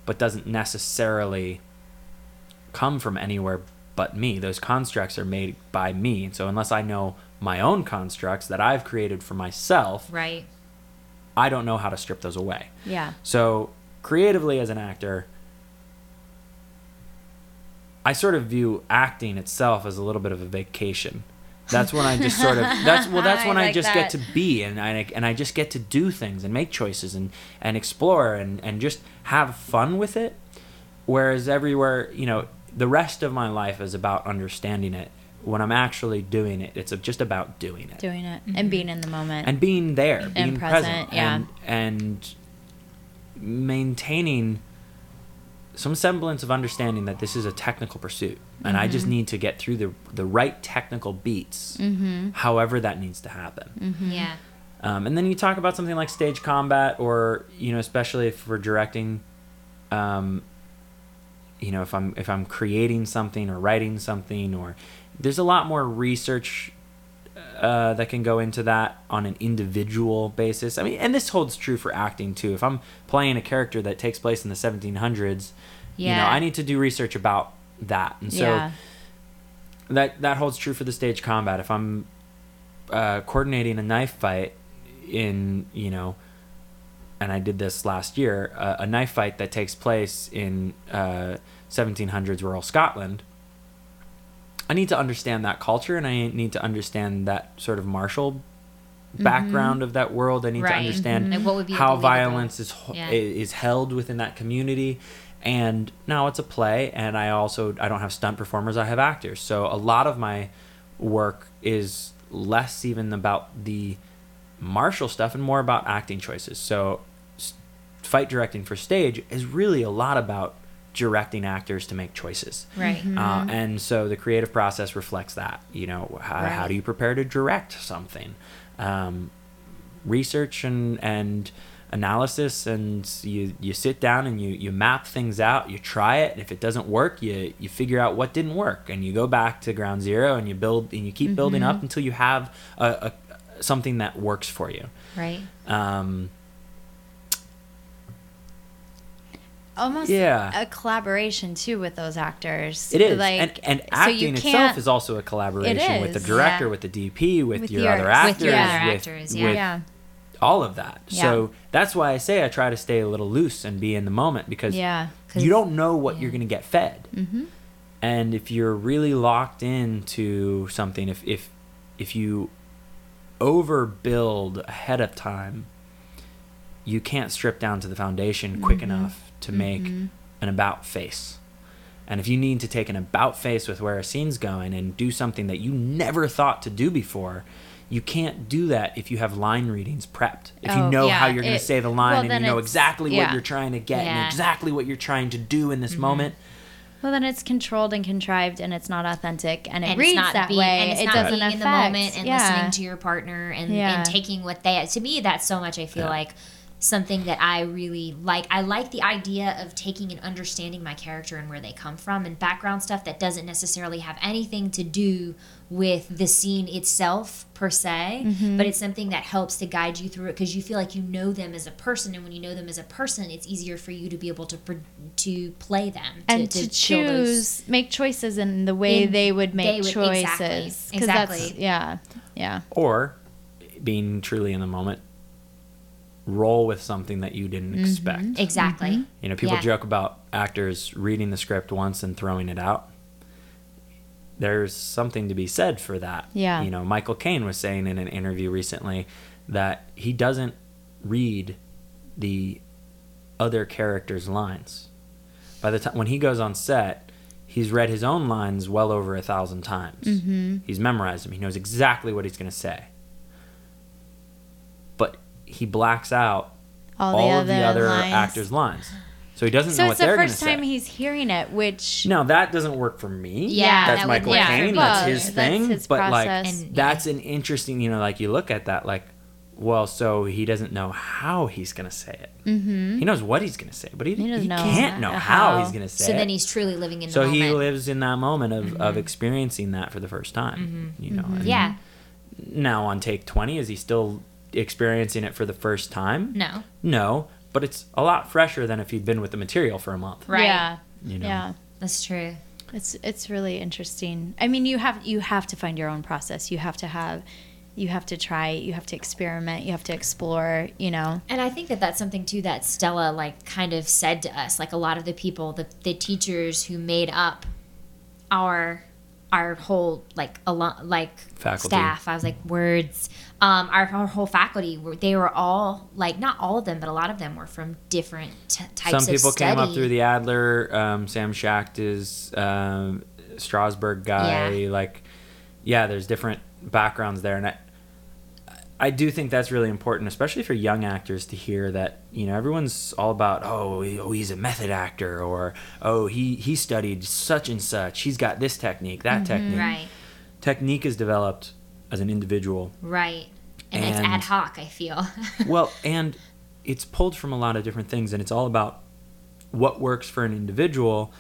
Speaker 1: but doesn't necessarily come from anywhere but me. Those constructs are made by me. And so unless I know my own constructs that I've created for myself,
Speaker 2: right.
Speaker 1: I don't know how to strip those away.
Speaker 3: Yeah.
Speaker 1: So creatively as an actor, I sort of view acting itself as a little bit of a vacation. That's when I just sort of that's well that's
Speaker 3: I
Speaker 1: when I,
Speaker 3: like
Speaker 1: just get to be and I and I just get to do things and make choices and and explore and and just have fun with it. Whereas everywhere, you know, the rest of my life is about understanding it. When I'm actually doing it, it's just about doing it
Speaker 3: Doing it and mm-hmm. being in the moment.
Speaker 1: and being there, being
Speaker 3: present,
Speaker 1: present,
Speaker 3: yeah.
Speaker 1: and, and maintaining some semblance of understanding that this is a technical pursuit, and I
Speaker 3: Mm-hmm.
Speaker 1: just need to get through the the right technical beats,
Speaker 3: mm-hmm.
Speaker 1: however that needs to happen.
Speaker 2: Yeah.
Speaker 1: Um, and then you talk about something like stage combat, or you know, especially if we're directing, um, you know, if I'm if I'm creating something or writing something, or there's a lot more research uh, that can go into that on an individual basis. I mean, and this holds true for acting too. If I'm playing a character that takes place in the 1700s, you know, I need to do research about that, and so
Speaker 3: yeah.
Speaker 1: that that holds true for the stage combat. If I'm uh, coordinating a knife fight in you know, and I did this last year, uh, a knife fight that takes place in uh, 1700s rural Scotland. I need to understand that culture, and I need to understand that sort of martial background of that world. I need to understand
Speaker 2: would
Speaker 1: how violence is
Speaker 2: Yeah.
Speaker 1: is held within that community and now it's a play and i also i don't have stunt performers i have actors so a lot of my work is less even about the martial stuff and more about acting choices so fight directing for stage is really a lot about directing actors to make choices.
Speaker 2: Right.
Speaker 1: Uh, and so the creative process reflects that. You know, how, how do you prepare to direct something? Um, research and and analysis, and you you sit down and you you map things out. You try it. If it doesn't work, you you figure out what didn't work, and you go back to ground zero and you build and you keep building up until you have a, a something that works for you.
Speaker 2: Right.
Speaker 1: Um,
Speaker 3: Almost
Speaker 1: Yeah.
Speaker 3: a collaboration too with those actors.
Speaker 1: It is,
Speaker 3: Like,
Speaker 1: and, and
Speaker 3: so
Speaker 1: acting itself is also a collaboration with the director,
Speaker 2: yeah.
Speaker 1: with the DP, with,
Speaker 3: With
Speaker 1: your,
Speaker 3: your-
Speaker 1: other
Speaker 3: with
Speaker 1: actors,
Speaker 2: your
Speaker 1: with,
Speaker 2: other actors, yeah.
Speaker 1: with
Speaker 3: yeah.
Speaker 1: All of that.
Speaker 3: Yeah.
Speaker 1: So that's why I say I try to stay a little loose and be in the moment because
Speaker 3: Yeah.
Speaker 1: you don't know what
Speaker 2: yeah.
Speaker 1: you're going to get fed.
Speaker 3: Mm-hmm.
Speaker 1: And if you're really locked into something, if if if you overbuild ahead of time, you can't strip down to the foundation quick
Speaker 3: Mm-hmm.
Speaker 1: enough to make an about face. And if you need to take an about face with where a scene's going and do something that you never thought to do before, you can't do that if you have line readings prepped. If you
Speaker 3: Oh,
Speaker 1: know
Speaker 3: yeah,
Speaker 1: how you're going to say the
Speaker 3: well,
Speaker 1: line and you know exactly
Speaker 3: yeah.
Speaker 1: what you're trying to get
Speaker 2: Yeah.
Speaker 1: and exactly what you're trying to do in this mm-hmm. moment.
Speaker 3: Well, then it's controlled and contrived, and it's not authentic, and it
Speaker 2: and
Speaker 3: reads
Speaker 2: it's not
Speaker 3: that
Speaker 2: being,
Speaker 3: way.
Speaker 2: and it's
Speaker 3: it
Speaker 2: not
Speaker 3: doesn't
Speaker 2: being
Speaker 3: affect.
Speaker 2: in the moment and
Speaker 3: yeah.
Speaker 2: listening to your partner and,
Speaker 3: Yeah.
Speaker 2: and taking what they to me that's so much i feel
Speaker 1: Yeah.
Speaker 2: like something that i really like i like the idea of taking and understanding my character and where they come from and background stuff that doesn't necessarily have anything to do with the scene itself per se
Speaker 3: Mm-hmm.
Speaker 2: but it's something that helps to guide you through it because you feel like you know them as a person and when you know them as a person it's easier for you to be able to to play them
Speaker 3: and to,
Speaker 2: fill those-
Speaker 3: choose, make choices in the way
Speaker 2: In-
Speaker 3: they would make
Speaker 2: they would- exactly,
Speaker 3: choices. 'Cause that's-
Speaker 2: exactly.
Speaker 3: yeah, yeah.
Speaker 1: Or being truly in the moment, roll with something that you didn't expect.
Speaker 2: exactly
Speaker 1: You know, people
Speaker 2: Yeah.
Speaker 1: joke about actors reading the script once and throwing it out. There's something to be said for that.
Speaker 3: Yeah.
Speaker 1: You know, Michael Caine was saying in an interview recently that he doesn't read the other characters' lines. By the time when he goes on set, he's read his own lines well over a thousand times.
Speaker 3: Mm-hmm.
Speaker 1: He's memorized them. He knows exactly what he's going to say. But he blacks out
Speaker 3: All,
Speaker 1: all,
Speaker 3: the
Speaker 1: of
Speaker 3: other,
Speaker 1: the other
Speaker 3: lines.
Speaker 1: actors' lines. So he doesn't
Speaker 3: So
Speaker 1: know what
Speaker 3: it's the
Speaker 1: they're going to
Speaker 3: first time he's hearing it, which
Speaker 1: now that doesn't work for me.
Speaker 2: Yeah,
Speaker 1: that's
Speaker 2: that
Speaker 1: Michael
Speaker 2: would work
Speaker 1: Caine.
Speaker 2: me
Speaker 1: That's
Speaker 2: too.
Speaker 1: his
Speaker 3: That's
Speaker 1: thing.
Speaker 3: his
Speaker 1: but like.
Speaker 2: And-
Speaker 1: that's an interesting. You know, like you look at that, like, well, so he doesn't know how he's going to say it. Mm-hmm. He knows what he's going to say, but he,
Speaker 3: He
Speaker 1: he,
Speaker 3: know
Speaker 1: can't know how,
Speaker 3: how.
Speaker 1: he's going to say
Speaker 2: so
Speaker 1: it.
Speaker 2: So then he's truly living in the
Speaker 1: so
Speaker 2: moment.
Speaker 1: he lives in that moment of, of mm-hmm. experiencing that for the first time. Mm-hmm. You know. Mm-hmm. and
Speaker 2: yeah.
Speaker 1: Now on take twenty, is he still experiencing it for the first time?
Speaker 2: No.
Speaker 1: No, but it's a lot fresher than if you'd been with the material for a month.
Speaker 2: Right.
Speaker 3: yeah,
Speaker 1: You know.
Speaker 3: yeah.
Speaker 2: That's true.
Speaker 3: It's it's really interesting. I mean, you have you have to find your own process. You have to have, you have to try. You have to experiment. You have to explore. You know.
Speaker 2: And I think that that's something too that Stella like kind of said to us. Like a lot of the people, the the teachers who made up our our whole like a lot like
Speaker 1: Faculty.
Speaker 2: staff. I was like words. Um, our, our whole faculty were they were all like not all of them, but a lot of them were from different t- types
Speaker 1: Some people came up through the Adler. Um, Sam Schacht is um, Strasberg guy.
Speaker 2: Yeah.
Speaker 1: Like, yeah, there's different backgrounds there, and I, I do think that's really important, especially for young actors to hear that you know everyone's all about oh, he- oh he's a method actor or oh he he studied such and such. He's got this technique, that technique.
Speaker 2: Mm-hmm. right,
Speaker 1: Technique is developed as an individual.
Speaker 2: right, and, it's ad hoc. I feel.
Speaker 1: well, and it's pulled from a lot of different things, and it's all about what works for an individual.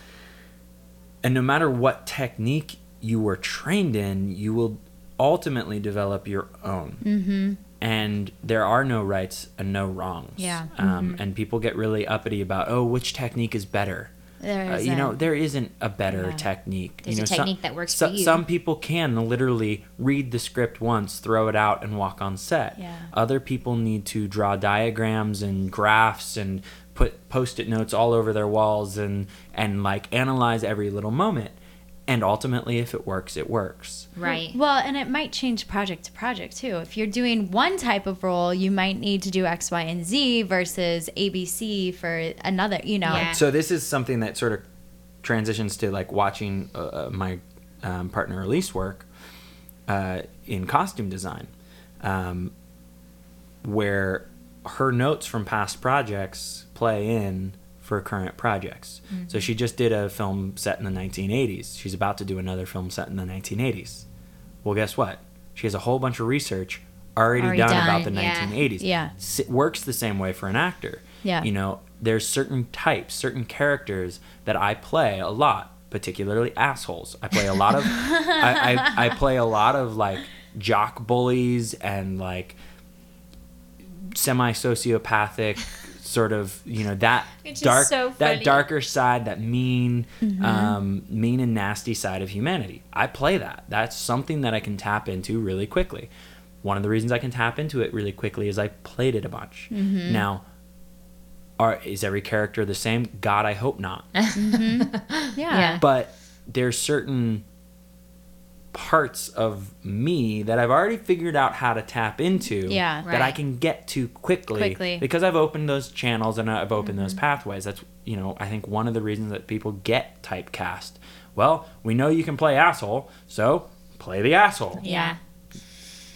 Speaker 1: And no matter what technique you were trained in, you will ultimately develop your own.
Speaker 3: Mm-hmm.
Speaker 1: And there are no rights and no wrongs.
Speaker 3: Yeah.
Speaker 1: Um, And people get really uppity about, oh, which technique is better?
Speaker 3: There
Speaker 1: Uh, you know, there isn't a better
Speaker 3: Yeah.
Speaker 1: technique.
Speaker 2: There's
Speaker 1: you
Speaker 2: a
Speaker 1: know, some-
Speaker 2: technique that works
Speaker 1: so-
Speaker 2: for you.
Speaker 1: Some people can literally read the script once, throw it out, and walk on set.
Speaker 3: Yeah.
Speaker 1: Other people need to draw diagrams and graphs and put post-it notes all over their walls and and like analyze every little moment. And ultimately, if it works, it works.
Speaker 2: right.
Speaker 3: Well, and it might change project to project too. If you're doing one type of role, you might need to do X, Y, and Z versus ABC for another. You know.
Speaker 2: Yeah.
Speaker 1: So this is something that sort of transitions to like watching uh, uh, my um, partner Elise work uh, in costume design, um, where her notes from past projects play in for current projects. So mm-hmm. she just did a film set in the 1980s. She's about to do another film set in the 1980s. Well, guess what? She has a whole bunch of research already,
Speaker 3: Already
Speaker 1: done,
Speaker 3: done,
Speaker 1: about the
Speaker 2: yeah.
Speaker 1: 1980s.
Speaker 3: Yeah.
Speaker 1: S- works the same way for an actor.
Speaker 3: Yeah.
Speaker 1: You know, there's certain types, certain characters that I play a lot, particularly assholes. I play a lot of I, I, I play a lot of like jock bullies and like semi sociopathic sort of you know that
Speaker 2: Which
Speaker 1: dark
Speaker 2: so
Speaker 1: that darker side that mean
Speaker 3: Mm-hmm.
Speaker 1: um, mean and nasty side of humanity i play that that's something that i can tap into really quickly one of the reasons i can tap into it really quickly is i played it a bunch
Speaker 3: Mm-hmm.
Speaker 1: now are is every character the same god i hope not
Speaker 3: Yeah.
Speaker 2: Yeah.
Speaker 1: but there's certain parts of me that I've already figured out how to tap into
Speaker 3: Yeah.
Speaker 1: that I can get to quickly,
Speaker 3: Quickly.
Speaker 1: because I've opened those channels and I've opened those pathways. That's you know, I think one of the reasons that people get typecast. Well, we know you can play asshole, so play the asshole.
Speaker 2: Yeah.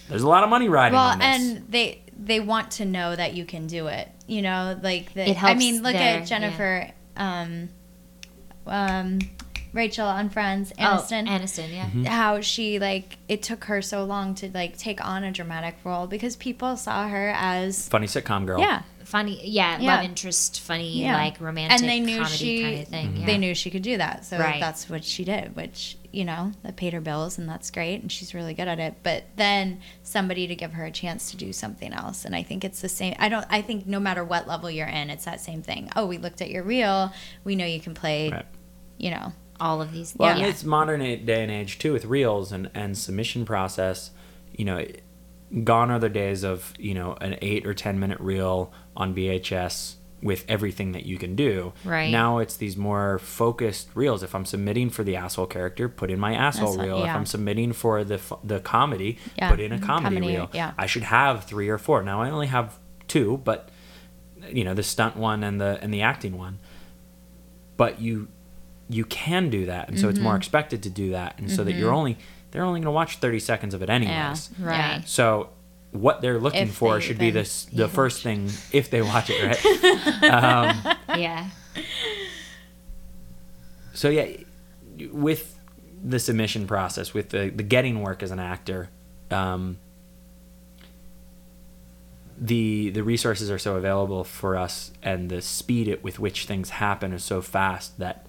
Speaker 1: There's a lot of money riding
Speaker 3: Well,
Speaker 1: on this.
Speaker 3: and they they want to know that you can do it. You know, like the,
Speaker 2: It
Speaker 3: I mean, look
Speaker 2: their-
Speaker 3: at Jennifer, um, um, Rachel on Friends, Aniston.
Speaker 2: Oh, Aniston, yeah.
Speaker 1: Mm-hmm.
Speaker 3: how she like it took her so long to like take on a dramatic role because people saw her as
Speaker 1: Funny sitcom girl.
Speaker 3: yeah
Speaker 2: Funny, yeah,
Speaker 3: Yeah.
Speaker 2: love interest, funny,
Speaker 3: Yeah.
Speaker 2: like romantic
Speaker 3: and they knew
Speaker 2: comedy
Speaker 3: she
Speaker 2: kind of thing. Yeah.
Speaker 3: they knew she could do that so
Speaker 2: Right.
Speaker 3: that's what she did which you know that paid her bills and that's great and she's really good at it but then somebody to give her a chance to do something else and i think it's the same i don't i think no matter what level you're in it's that same thing oh we looked at your reel we know you can play
Speaker 1: Right.
Speaker 3: you know
Speaker 2: all of these.
Speaker 1: Well,
Speaker 2: yeah.
Speaker 1: and it's modern day and age too with reels and, and submission process. You know, gone are the days of you know an eight or ten minute reel on VHS with everything that you can do.
Speaker 2: Right.
Speaker 1: now, it's these more focused reels. If I'm submitting for the asshole character, put in my asshole
Speaker 3: That's
Speaker 1: reel. If. I'm submitting for the the comedy,
Speaker 3: Yeah,
Speaker 1: put in a comedy,
Speaker 3: comedy,
Speaker 1: reel.
Speaker 3: yeah.
Speaker 1: I should have three or four. Now I only have two, but you know the stunt one and the and the acting one. But you you can do that, and so it's
Speaker 3: Mm-hmm.
Speaker 1: more expected to do that, and so that you're only they're only going to watch thirty seconds of it anyways.
Speaker 3: yeah
Speaker 2: Right.
Speaker 1: So what they're looking
Speaker 3: If
Speaker 1: for
Speaker 3: they
Speaker 1: should be
Speaker 3: even-
Speaker 1: this the first thing if they watch it right. um,
Speaker 2: yeah.
Speaker 1: so yeah, with the submission process, with the the getting work as an actor, um, the the resources are so available for us, and the speed at with which things happen is so fast that.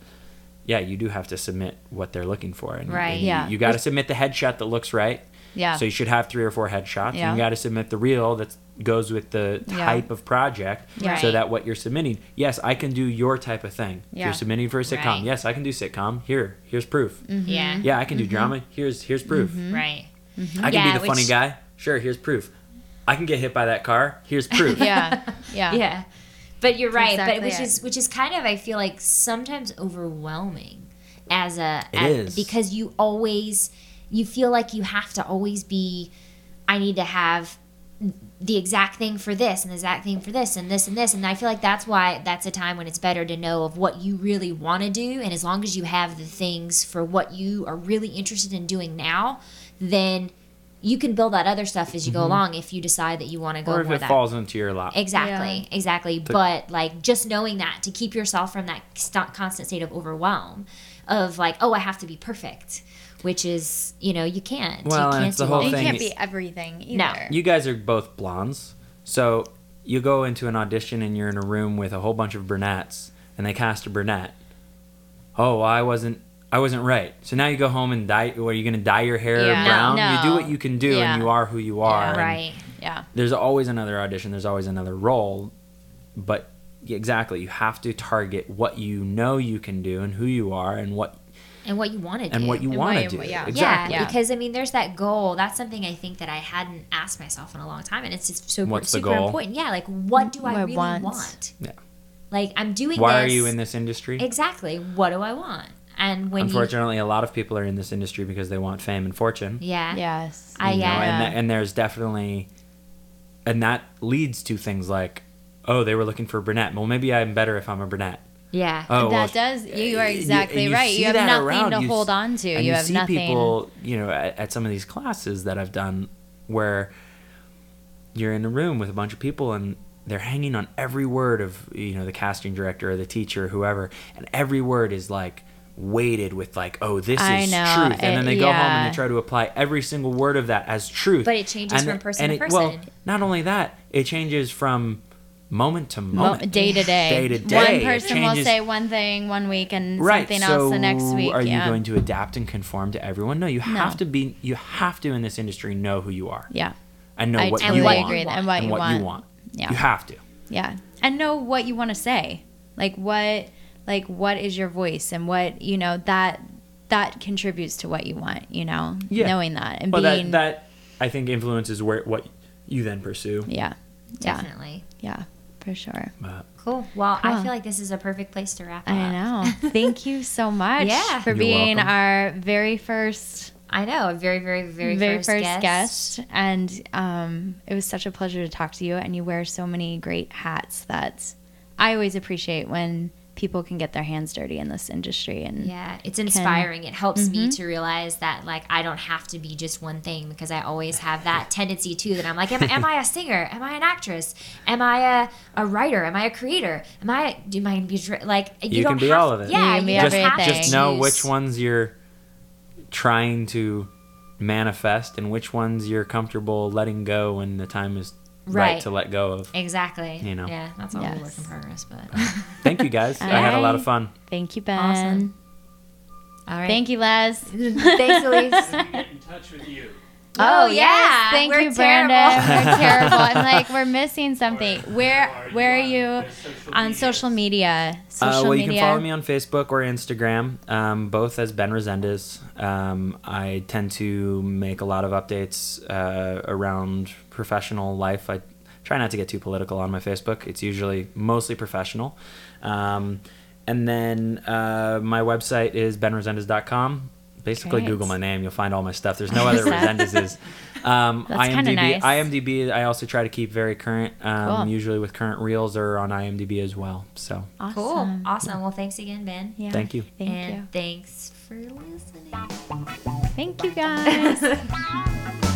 Speaker 1: Yeah, you do have to submit what they're looking for, and,
Speaker 2: Right.
Speaker 1: and you-
Speaker 3: Yeah.
Speaker 1: you, got to submit the headshot that looks right.
Speaker 3: yeah
Speaker 1: So you should have three or four headshots.
Speaker 3: Yeah.
Speaker 1: And you got to submit the reel that goes with the
Speaker 3: Yeah.
Speaker 1: type of project,
Speaker 3: Yeah.
Speaker 1: so that what you're submitting. Yes, I can do your type of thing. If
Speaker 3: Yeah.
Speaker 1: you're submitting for a sitcom,
Speaker 2: Right.
Speaker 1: yes, I can do sitcom. Here, here's proof. Mm-hmm.
Speaker 2: Yeah.
Speaker 1: Yeah, I can do mm-hmm. drama. Here's here's proof. Mm-hmm.
Speaker 2: Right.
Speaker 1: I can
Speaker 2: Yeah,
Speaker 1: be the funny guy. Sure, here's proof. I can get hit by that car. Here's proof.
Speaker 3: yeah yeah
Speaker 2: Yeah. But you're right.
Speaker 3: exactly
Speaker 2: but which
Speaker 3: it.
Speaker 2: is which is kind of I feel like sometimes overwhelming as a
Speaker 1: It
Speaker 2: as-
Speaker 1: is.
Speaker 2: because you always you feel like you have to always be I need to have the exact thing for this and the exact thing for this and this and this and I feel like that's why that's a time when it's better to know of what you really want to do and as long as you have the things for what you are really interested in doing now then you can build that other stuff as you go along if you decide that you want to go
Speaker 1: Mm-hmm. or if
Speaker 2: more
Speaker 1: it
Speaker 2: that
Speaker 1: falls into your lap.
Speaker 2: Exactly, exactly. But like just knowing that to keep yourself from that st- constant state of overwhelm, of like, oh, I have to be perfect, which is you know you can't.
Speaker 1: Well,
Speaker 2: you can't
Speaker 1: it's the
Speaker 2: do
Speaker 1: whole
Speaker 2: all
Speaker 3: you can't be everything
Speaker 2: No.
Speaker 3: either
Speaker 1: You guys are both blondes, so you go into an audition and you're in a room with a whole bunch of brunettes, and they cast a brunette. Oh, I wasn't. I wasn't right. So now you go home and dye. What are you going to dye your hair
Speaker 3: Yeah.
Speaker 1: brown?
Speaker 3: No,
Speaker 1: You do what you can do,
Speaker 3: Yeah.
Speaker 1: and you are who you are. and
Speaker 2: Right.
Speaker 3: yeah
Speaker 1: There's always another audition. There's always another role, but exactly, you have to target what you know you can do and who you are and what
Speaker 2: And what you want to do.
Speaker 1: and what you want to do.
Speaker 3: yeah. Yeah,
Speaker 1: Exactly.
Speaker 2: Yeah,
Speaker 3: Yeah.
Speaker 2: because I mean, there's that goal. That's something I think that I hadn't asked myself in a long time, and it's just so
Speaker 1: What's the
Speaker 2: super
Speaker 1: goal?
Speaker 2: important. Yeah, like what do I
Speaker 3: My
Speaker 2: really
Speaker 3: wants.
Speaker 2: want?
Speaker 1: Yeah.
Speaker 2: Like I'm doing.
Speaker 1: Why are you in this industry?
Speaker 2: Exactly. What do I want? And when
Speaker 1: Unfortunately, a lot of people are in this industry because they want fame and fortune.
Speaker 2: yeah,
Speaker 3: yes
Speaker 2: I
Speaker 1: you know,
Speaker 2: yeah.
Speaker 1: and, uh, th- and there's definitely and that leads to things like oh they were looking for a brunette well maybe i'm better if i'm a brunette
Speaker 2: yeah.
Speaker 1: oh well,
Speaker 3: that does you are
Speaker 1: you-
Speaker 3: exactly right you have nothing
Speaker 1: around.
Speaker 3: to
Speaker 1: You
Speaker 3: hold on to
Speaker 1: and
Speaker 3: you, have
Speaker 1: see
Speaker 3: nothing
Speaker 1: people you know at, at some of these classes that i've done where you're in a room with a bunch of people and they're hanging on every word of you know the casting director or the teacher, or whoever, and every word is like weighted with like, oh, this
Speaker 3: I
Speaker 1: is
Speaker 3: know,
Speaker 1: truth, and
Speaker 3: it-
Speaker 1: then they go home and they try to apply every single word of that as truth.
Speaker 2: But it changes
Speaker 1: And
Speaker 2: from person
Speaker 1: and
Speaker 2: to
Speaker 1: it- Well, not only that, it changes from moment to
Speaker 3: Mo-
Speaker 1: moment.
Speaker 3: day to day.
Speaker 1: Day to day.
Speaker 3: One person will say one thing one week and
Speaker 1: right
Speaker 3: something
Speaker 1: so
Speaker 3: else the next week.
Speaker 1: are
Speaker 3: yeah.
Speaker 1: you going to adapt and conform to everyone no you
Speaker 3: No.
Speaker 1: have to be you have to in this industry know who you are
Speaker 3: Yeah.
Speaker 1: and know
Speaker 3: I
Speaker 1: what
Speaker 3: totally
Speaker 1: you want
Speaker 3: agree. And what,
Speaker 1: and
Speaker 3: you,
Speaker 1: what
Speaker 3: want.
Speaker 1: you want
Speaker 3: Yeah.
Speaker 1: you have to
Speaker 3: Yeah. And know what you want to say. Like what like what is your voice and what, you know, that that contributes to what you want, you know?
Speaker 1: Yeah.
Speaker 3: Knowing that and
Speaker 1: but
Speaker 3: being
Speaker 1: that that i think influences where what you then pursue
Speaker 3: Yeah. Yeah.
Speaker 2: Definitely.
Speaker 3: Yeah. For sure.
Speaker 1: But
Speaker 2: Cool. Well, I feel like this is a perfect place to wrap up.
Speaker 3: I know. Thank you so much
Speaker 2: Yeah.
Speaker 3: for
Speaker 1: You're
Speaker 3: being
Speaker 1: welcome.
Speaker 3: our very first
Speaker 2: I know. A very, very, very,
Speaker 3: very
Speaker 2: first,
Speaker 3: first
Speaker 2: guest.
Speaker 3: guest. and um, it was such a pleasure to talk to you and you wear so many great hats that i always appreciate when people can get their hands dirty in this industry and
Speaker 2: Yeah, it's inspiring. it helps me
Speaker 3: Mm-hmm.
Speaker 2: to realize that like I don't have to be just one thing because I always have that tendency too that I'm like, am, am I a singer? Am I an actress? Am I a, a writer? Am I a creator? Am I do my be like you,
Speaker 1: You
Speaker 2: don't
Speaker 1: can be
Speaker 2: have,
Speaker 1: all of it.
Speaker 2: Yeah,
Speaker 3: You can be
Speaker 2: you
Speaker 1: just,
Speaker 3: everything.
Speaker 1: just know which ones you're trying to manifest and which ones you're comfortable letting go when the time is right,
Speaker 2: Right.
Speaker 1: to let go of
Speaker 2: Exactly.
Speaker 1: You know.
Speaker 2: Yeah, that's all
Speaker 3: Yes.
Speaker 2: a work in progress, but
Speaker 1: thank you guys i had a lot of fun
Speaker 3: thank you ben
Speaker 2: Awesome. all right.
Speaker 3: thank you les
Speaker 2: Thanks, Elise.
Speaker 4: get in touch with you.
Speaker 2: Oh,
Speaker 3: yes,
Speaker 2: yeah,
Speaker 3: thank
Speaker 2: we're
Speaker 3: you,
Speaker 2: terrible.
Speaker 3: Brandon. We're terrible. I'm like, we're missing something. Where,
Speaker 4: are
Speaker 3: where are you on social media? Social
Speaker 1: uh, well, you can follow me on Facebook or Instagram, um, both as Ben Rezendes. Um, I tend to make a lot of updates uh, around professional life. I try not to get too political on my Facebook. It's usually mostly professional. Um, and then uh, my website is benrezendes.com. Basically,
Speaker 3: Great.
Speaker 1: Google my name. You'll find all my stuff. There's no other Rezendeses. Um,
Speaker 3: That's kinda
Speaker 1: IMDb,
Speaker 3: nice.
Speaker 1: IMDb. I also try to keep very current. Um,
Speaker 3: Cool.
Speaker 1: Usually with current reels or on IMDb as well. So
Speaker 3: Awesome.
Speaker 2: Cool. Awesome. Well, thanks again, Ben.
Speaker 3: Yeah.
Speaker 1: Thank you.
Speaker 3: Thank
Speaker 2: and
Speaker 3: you.
Speaker 2: thanks for listening.
Speaker 3: Thank you, guys.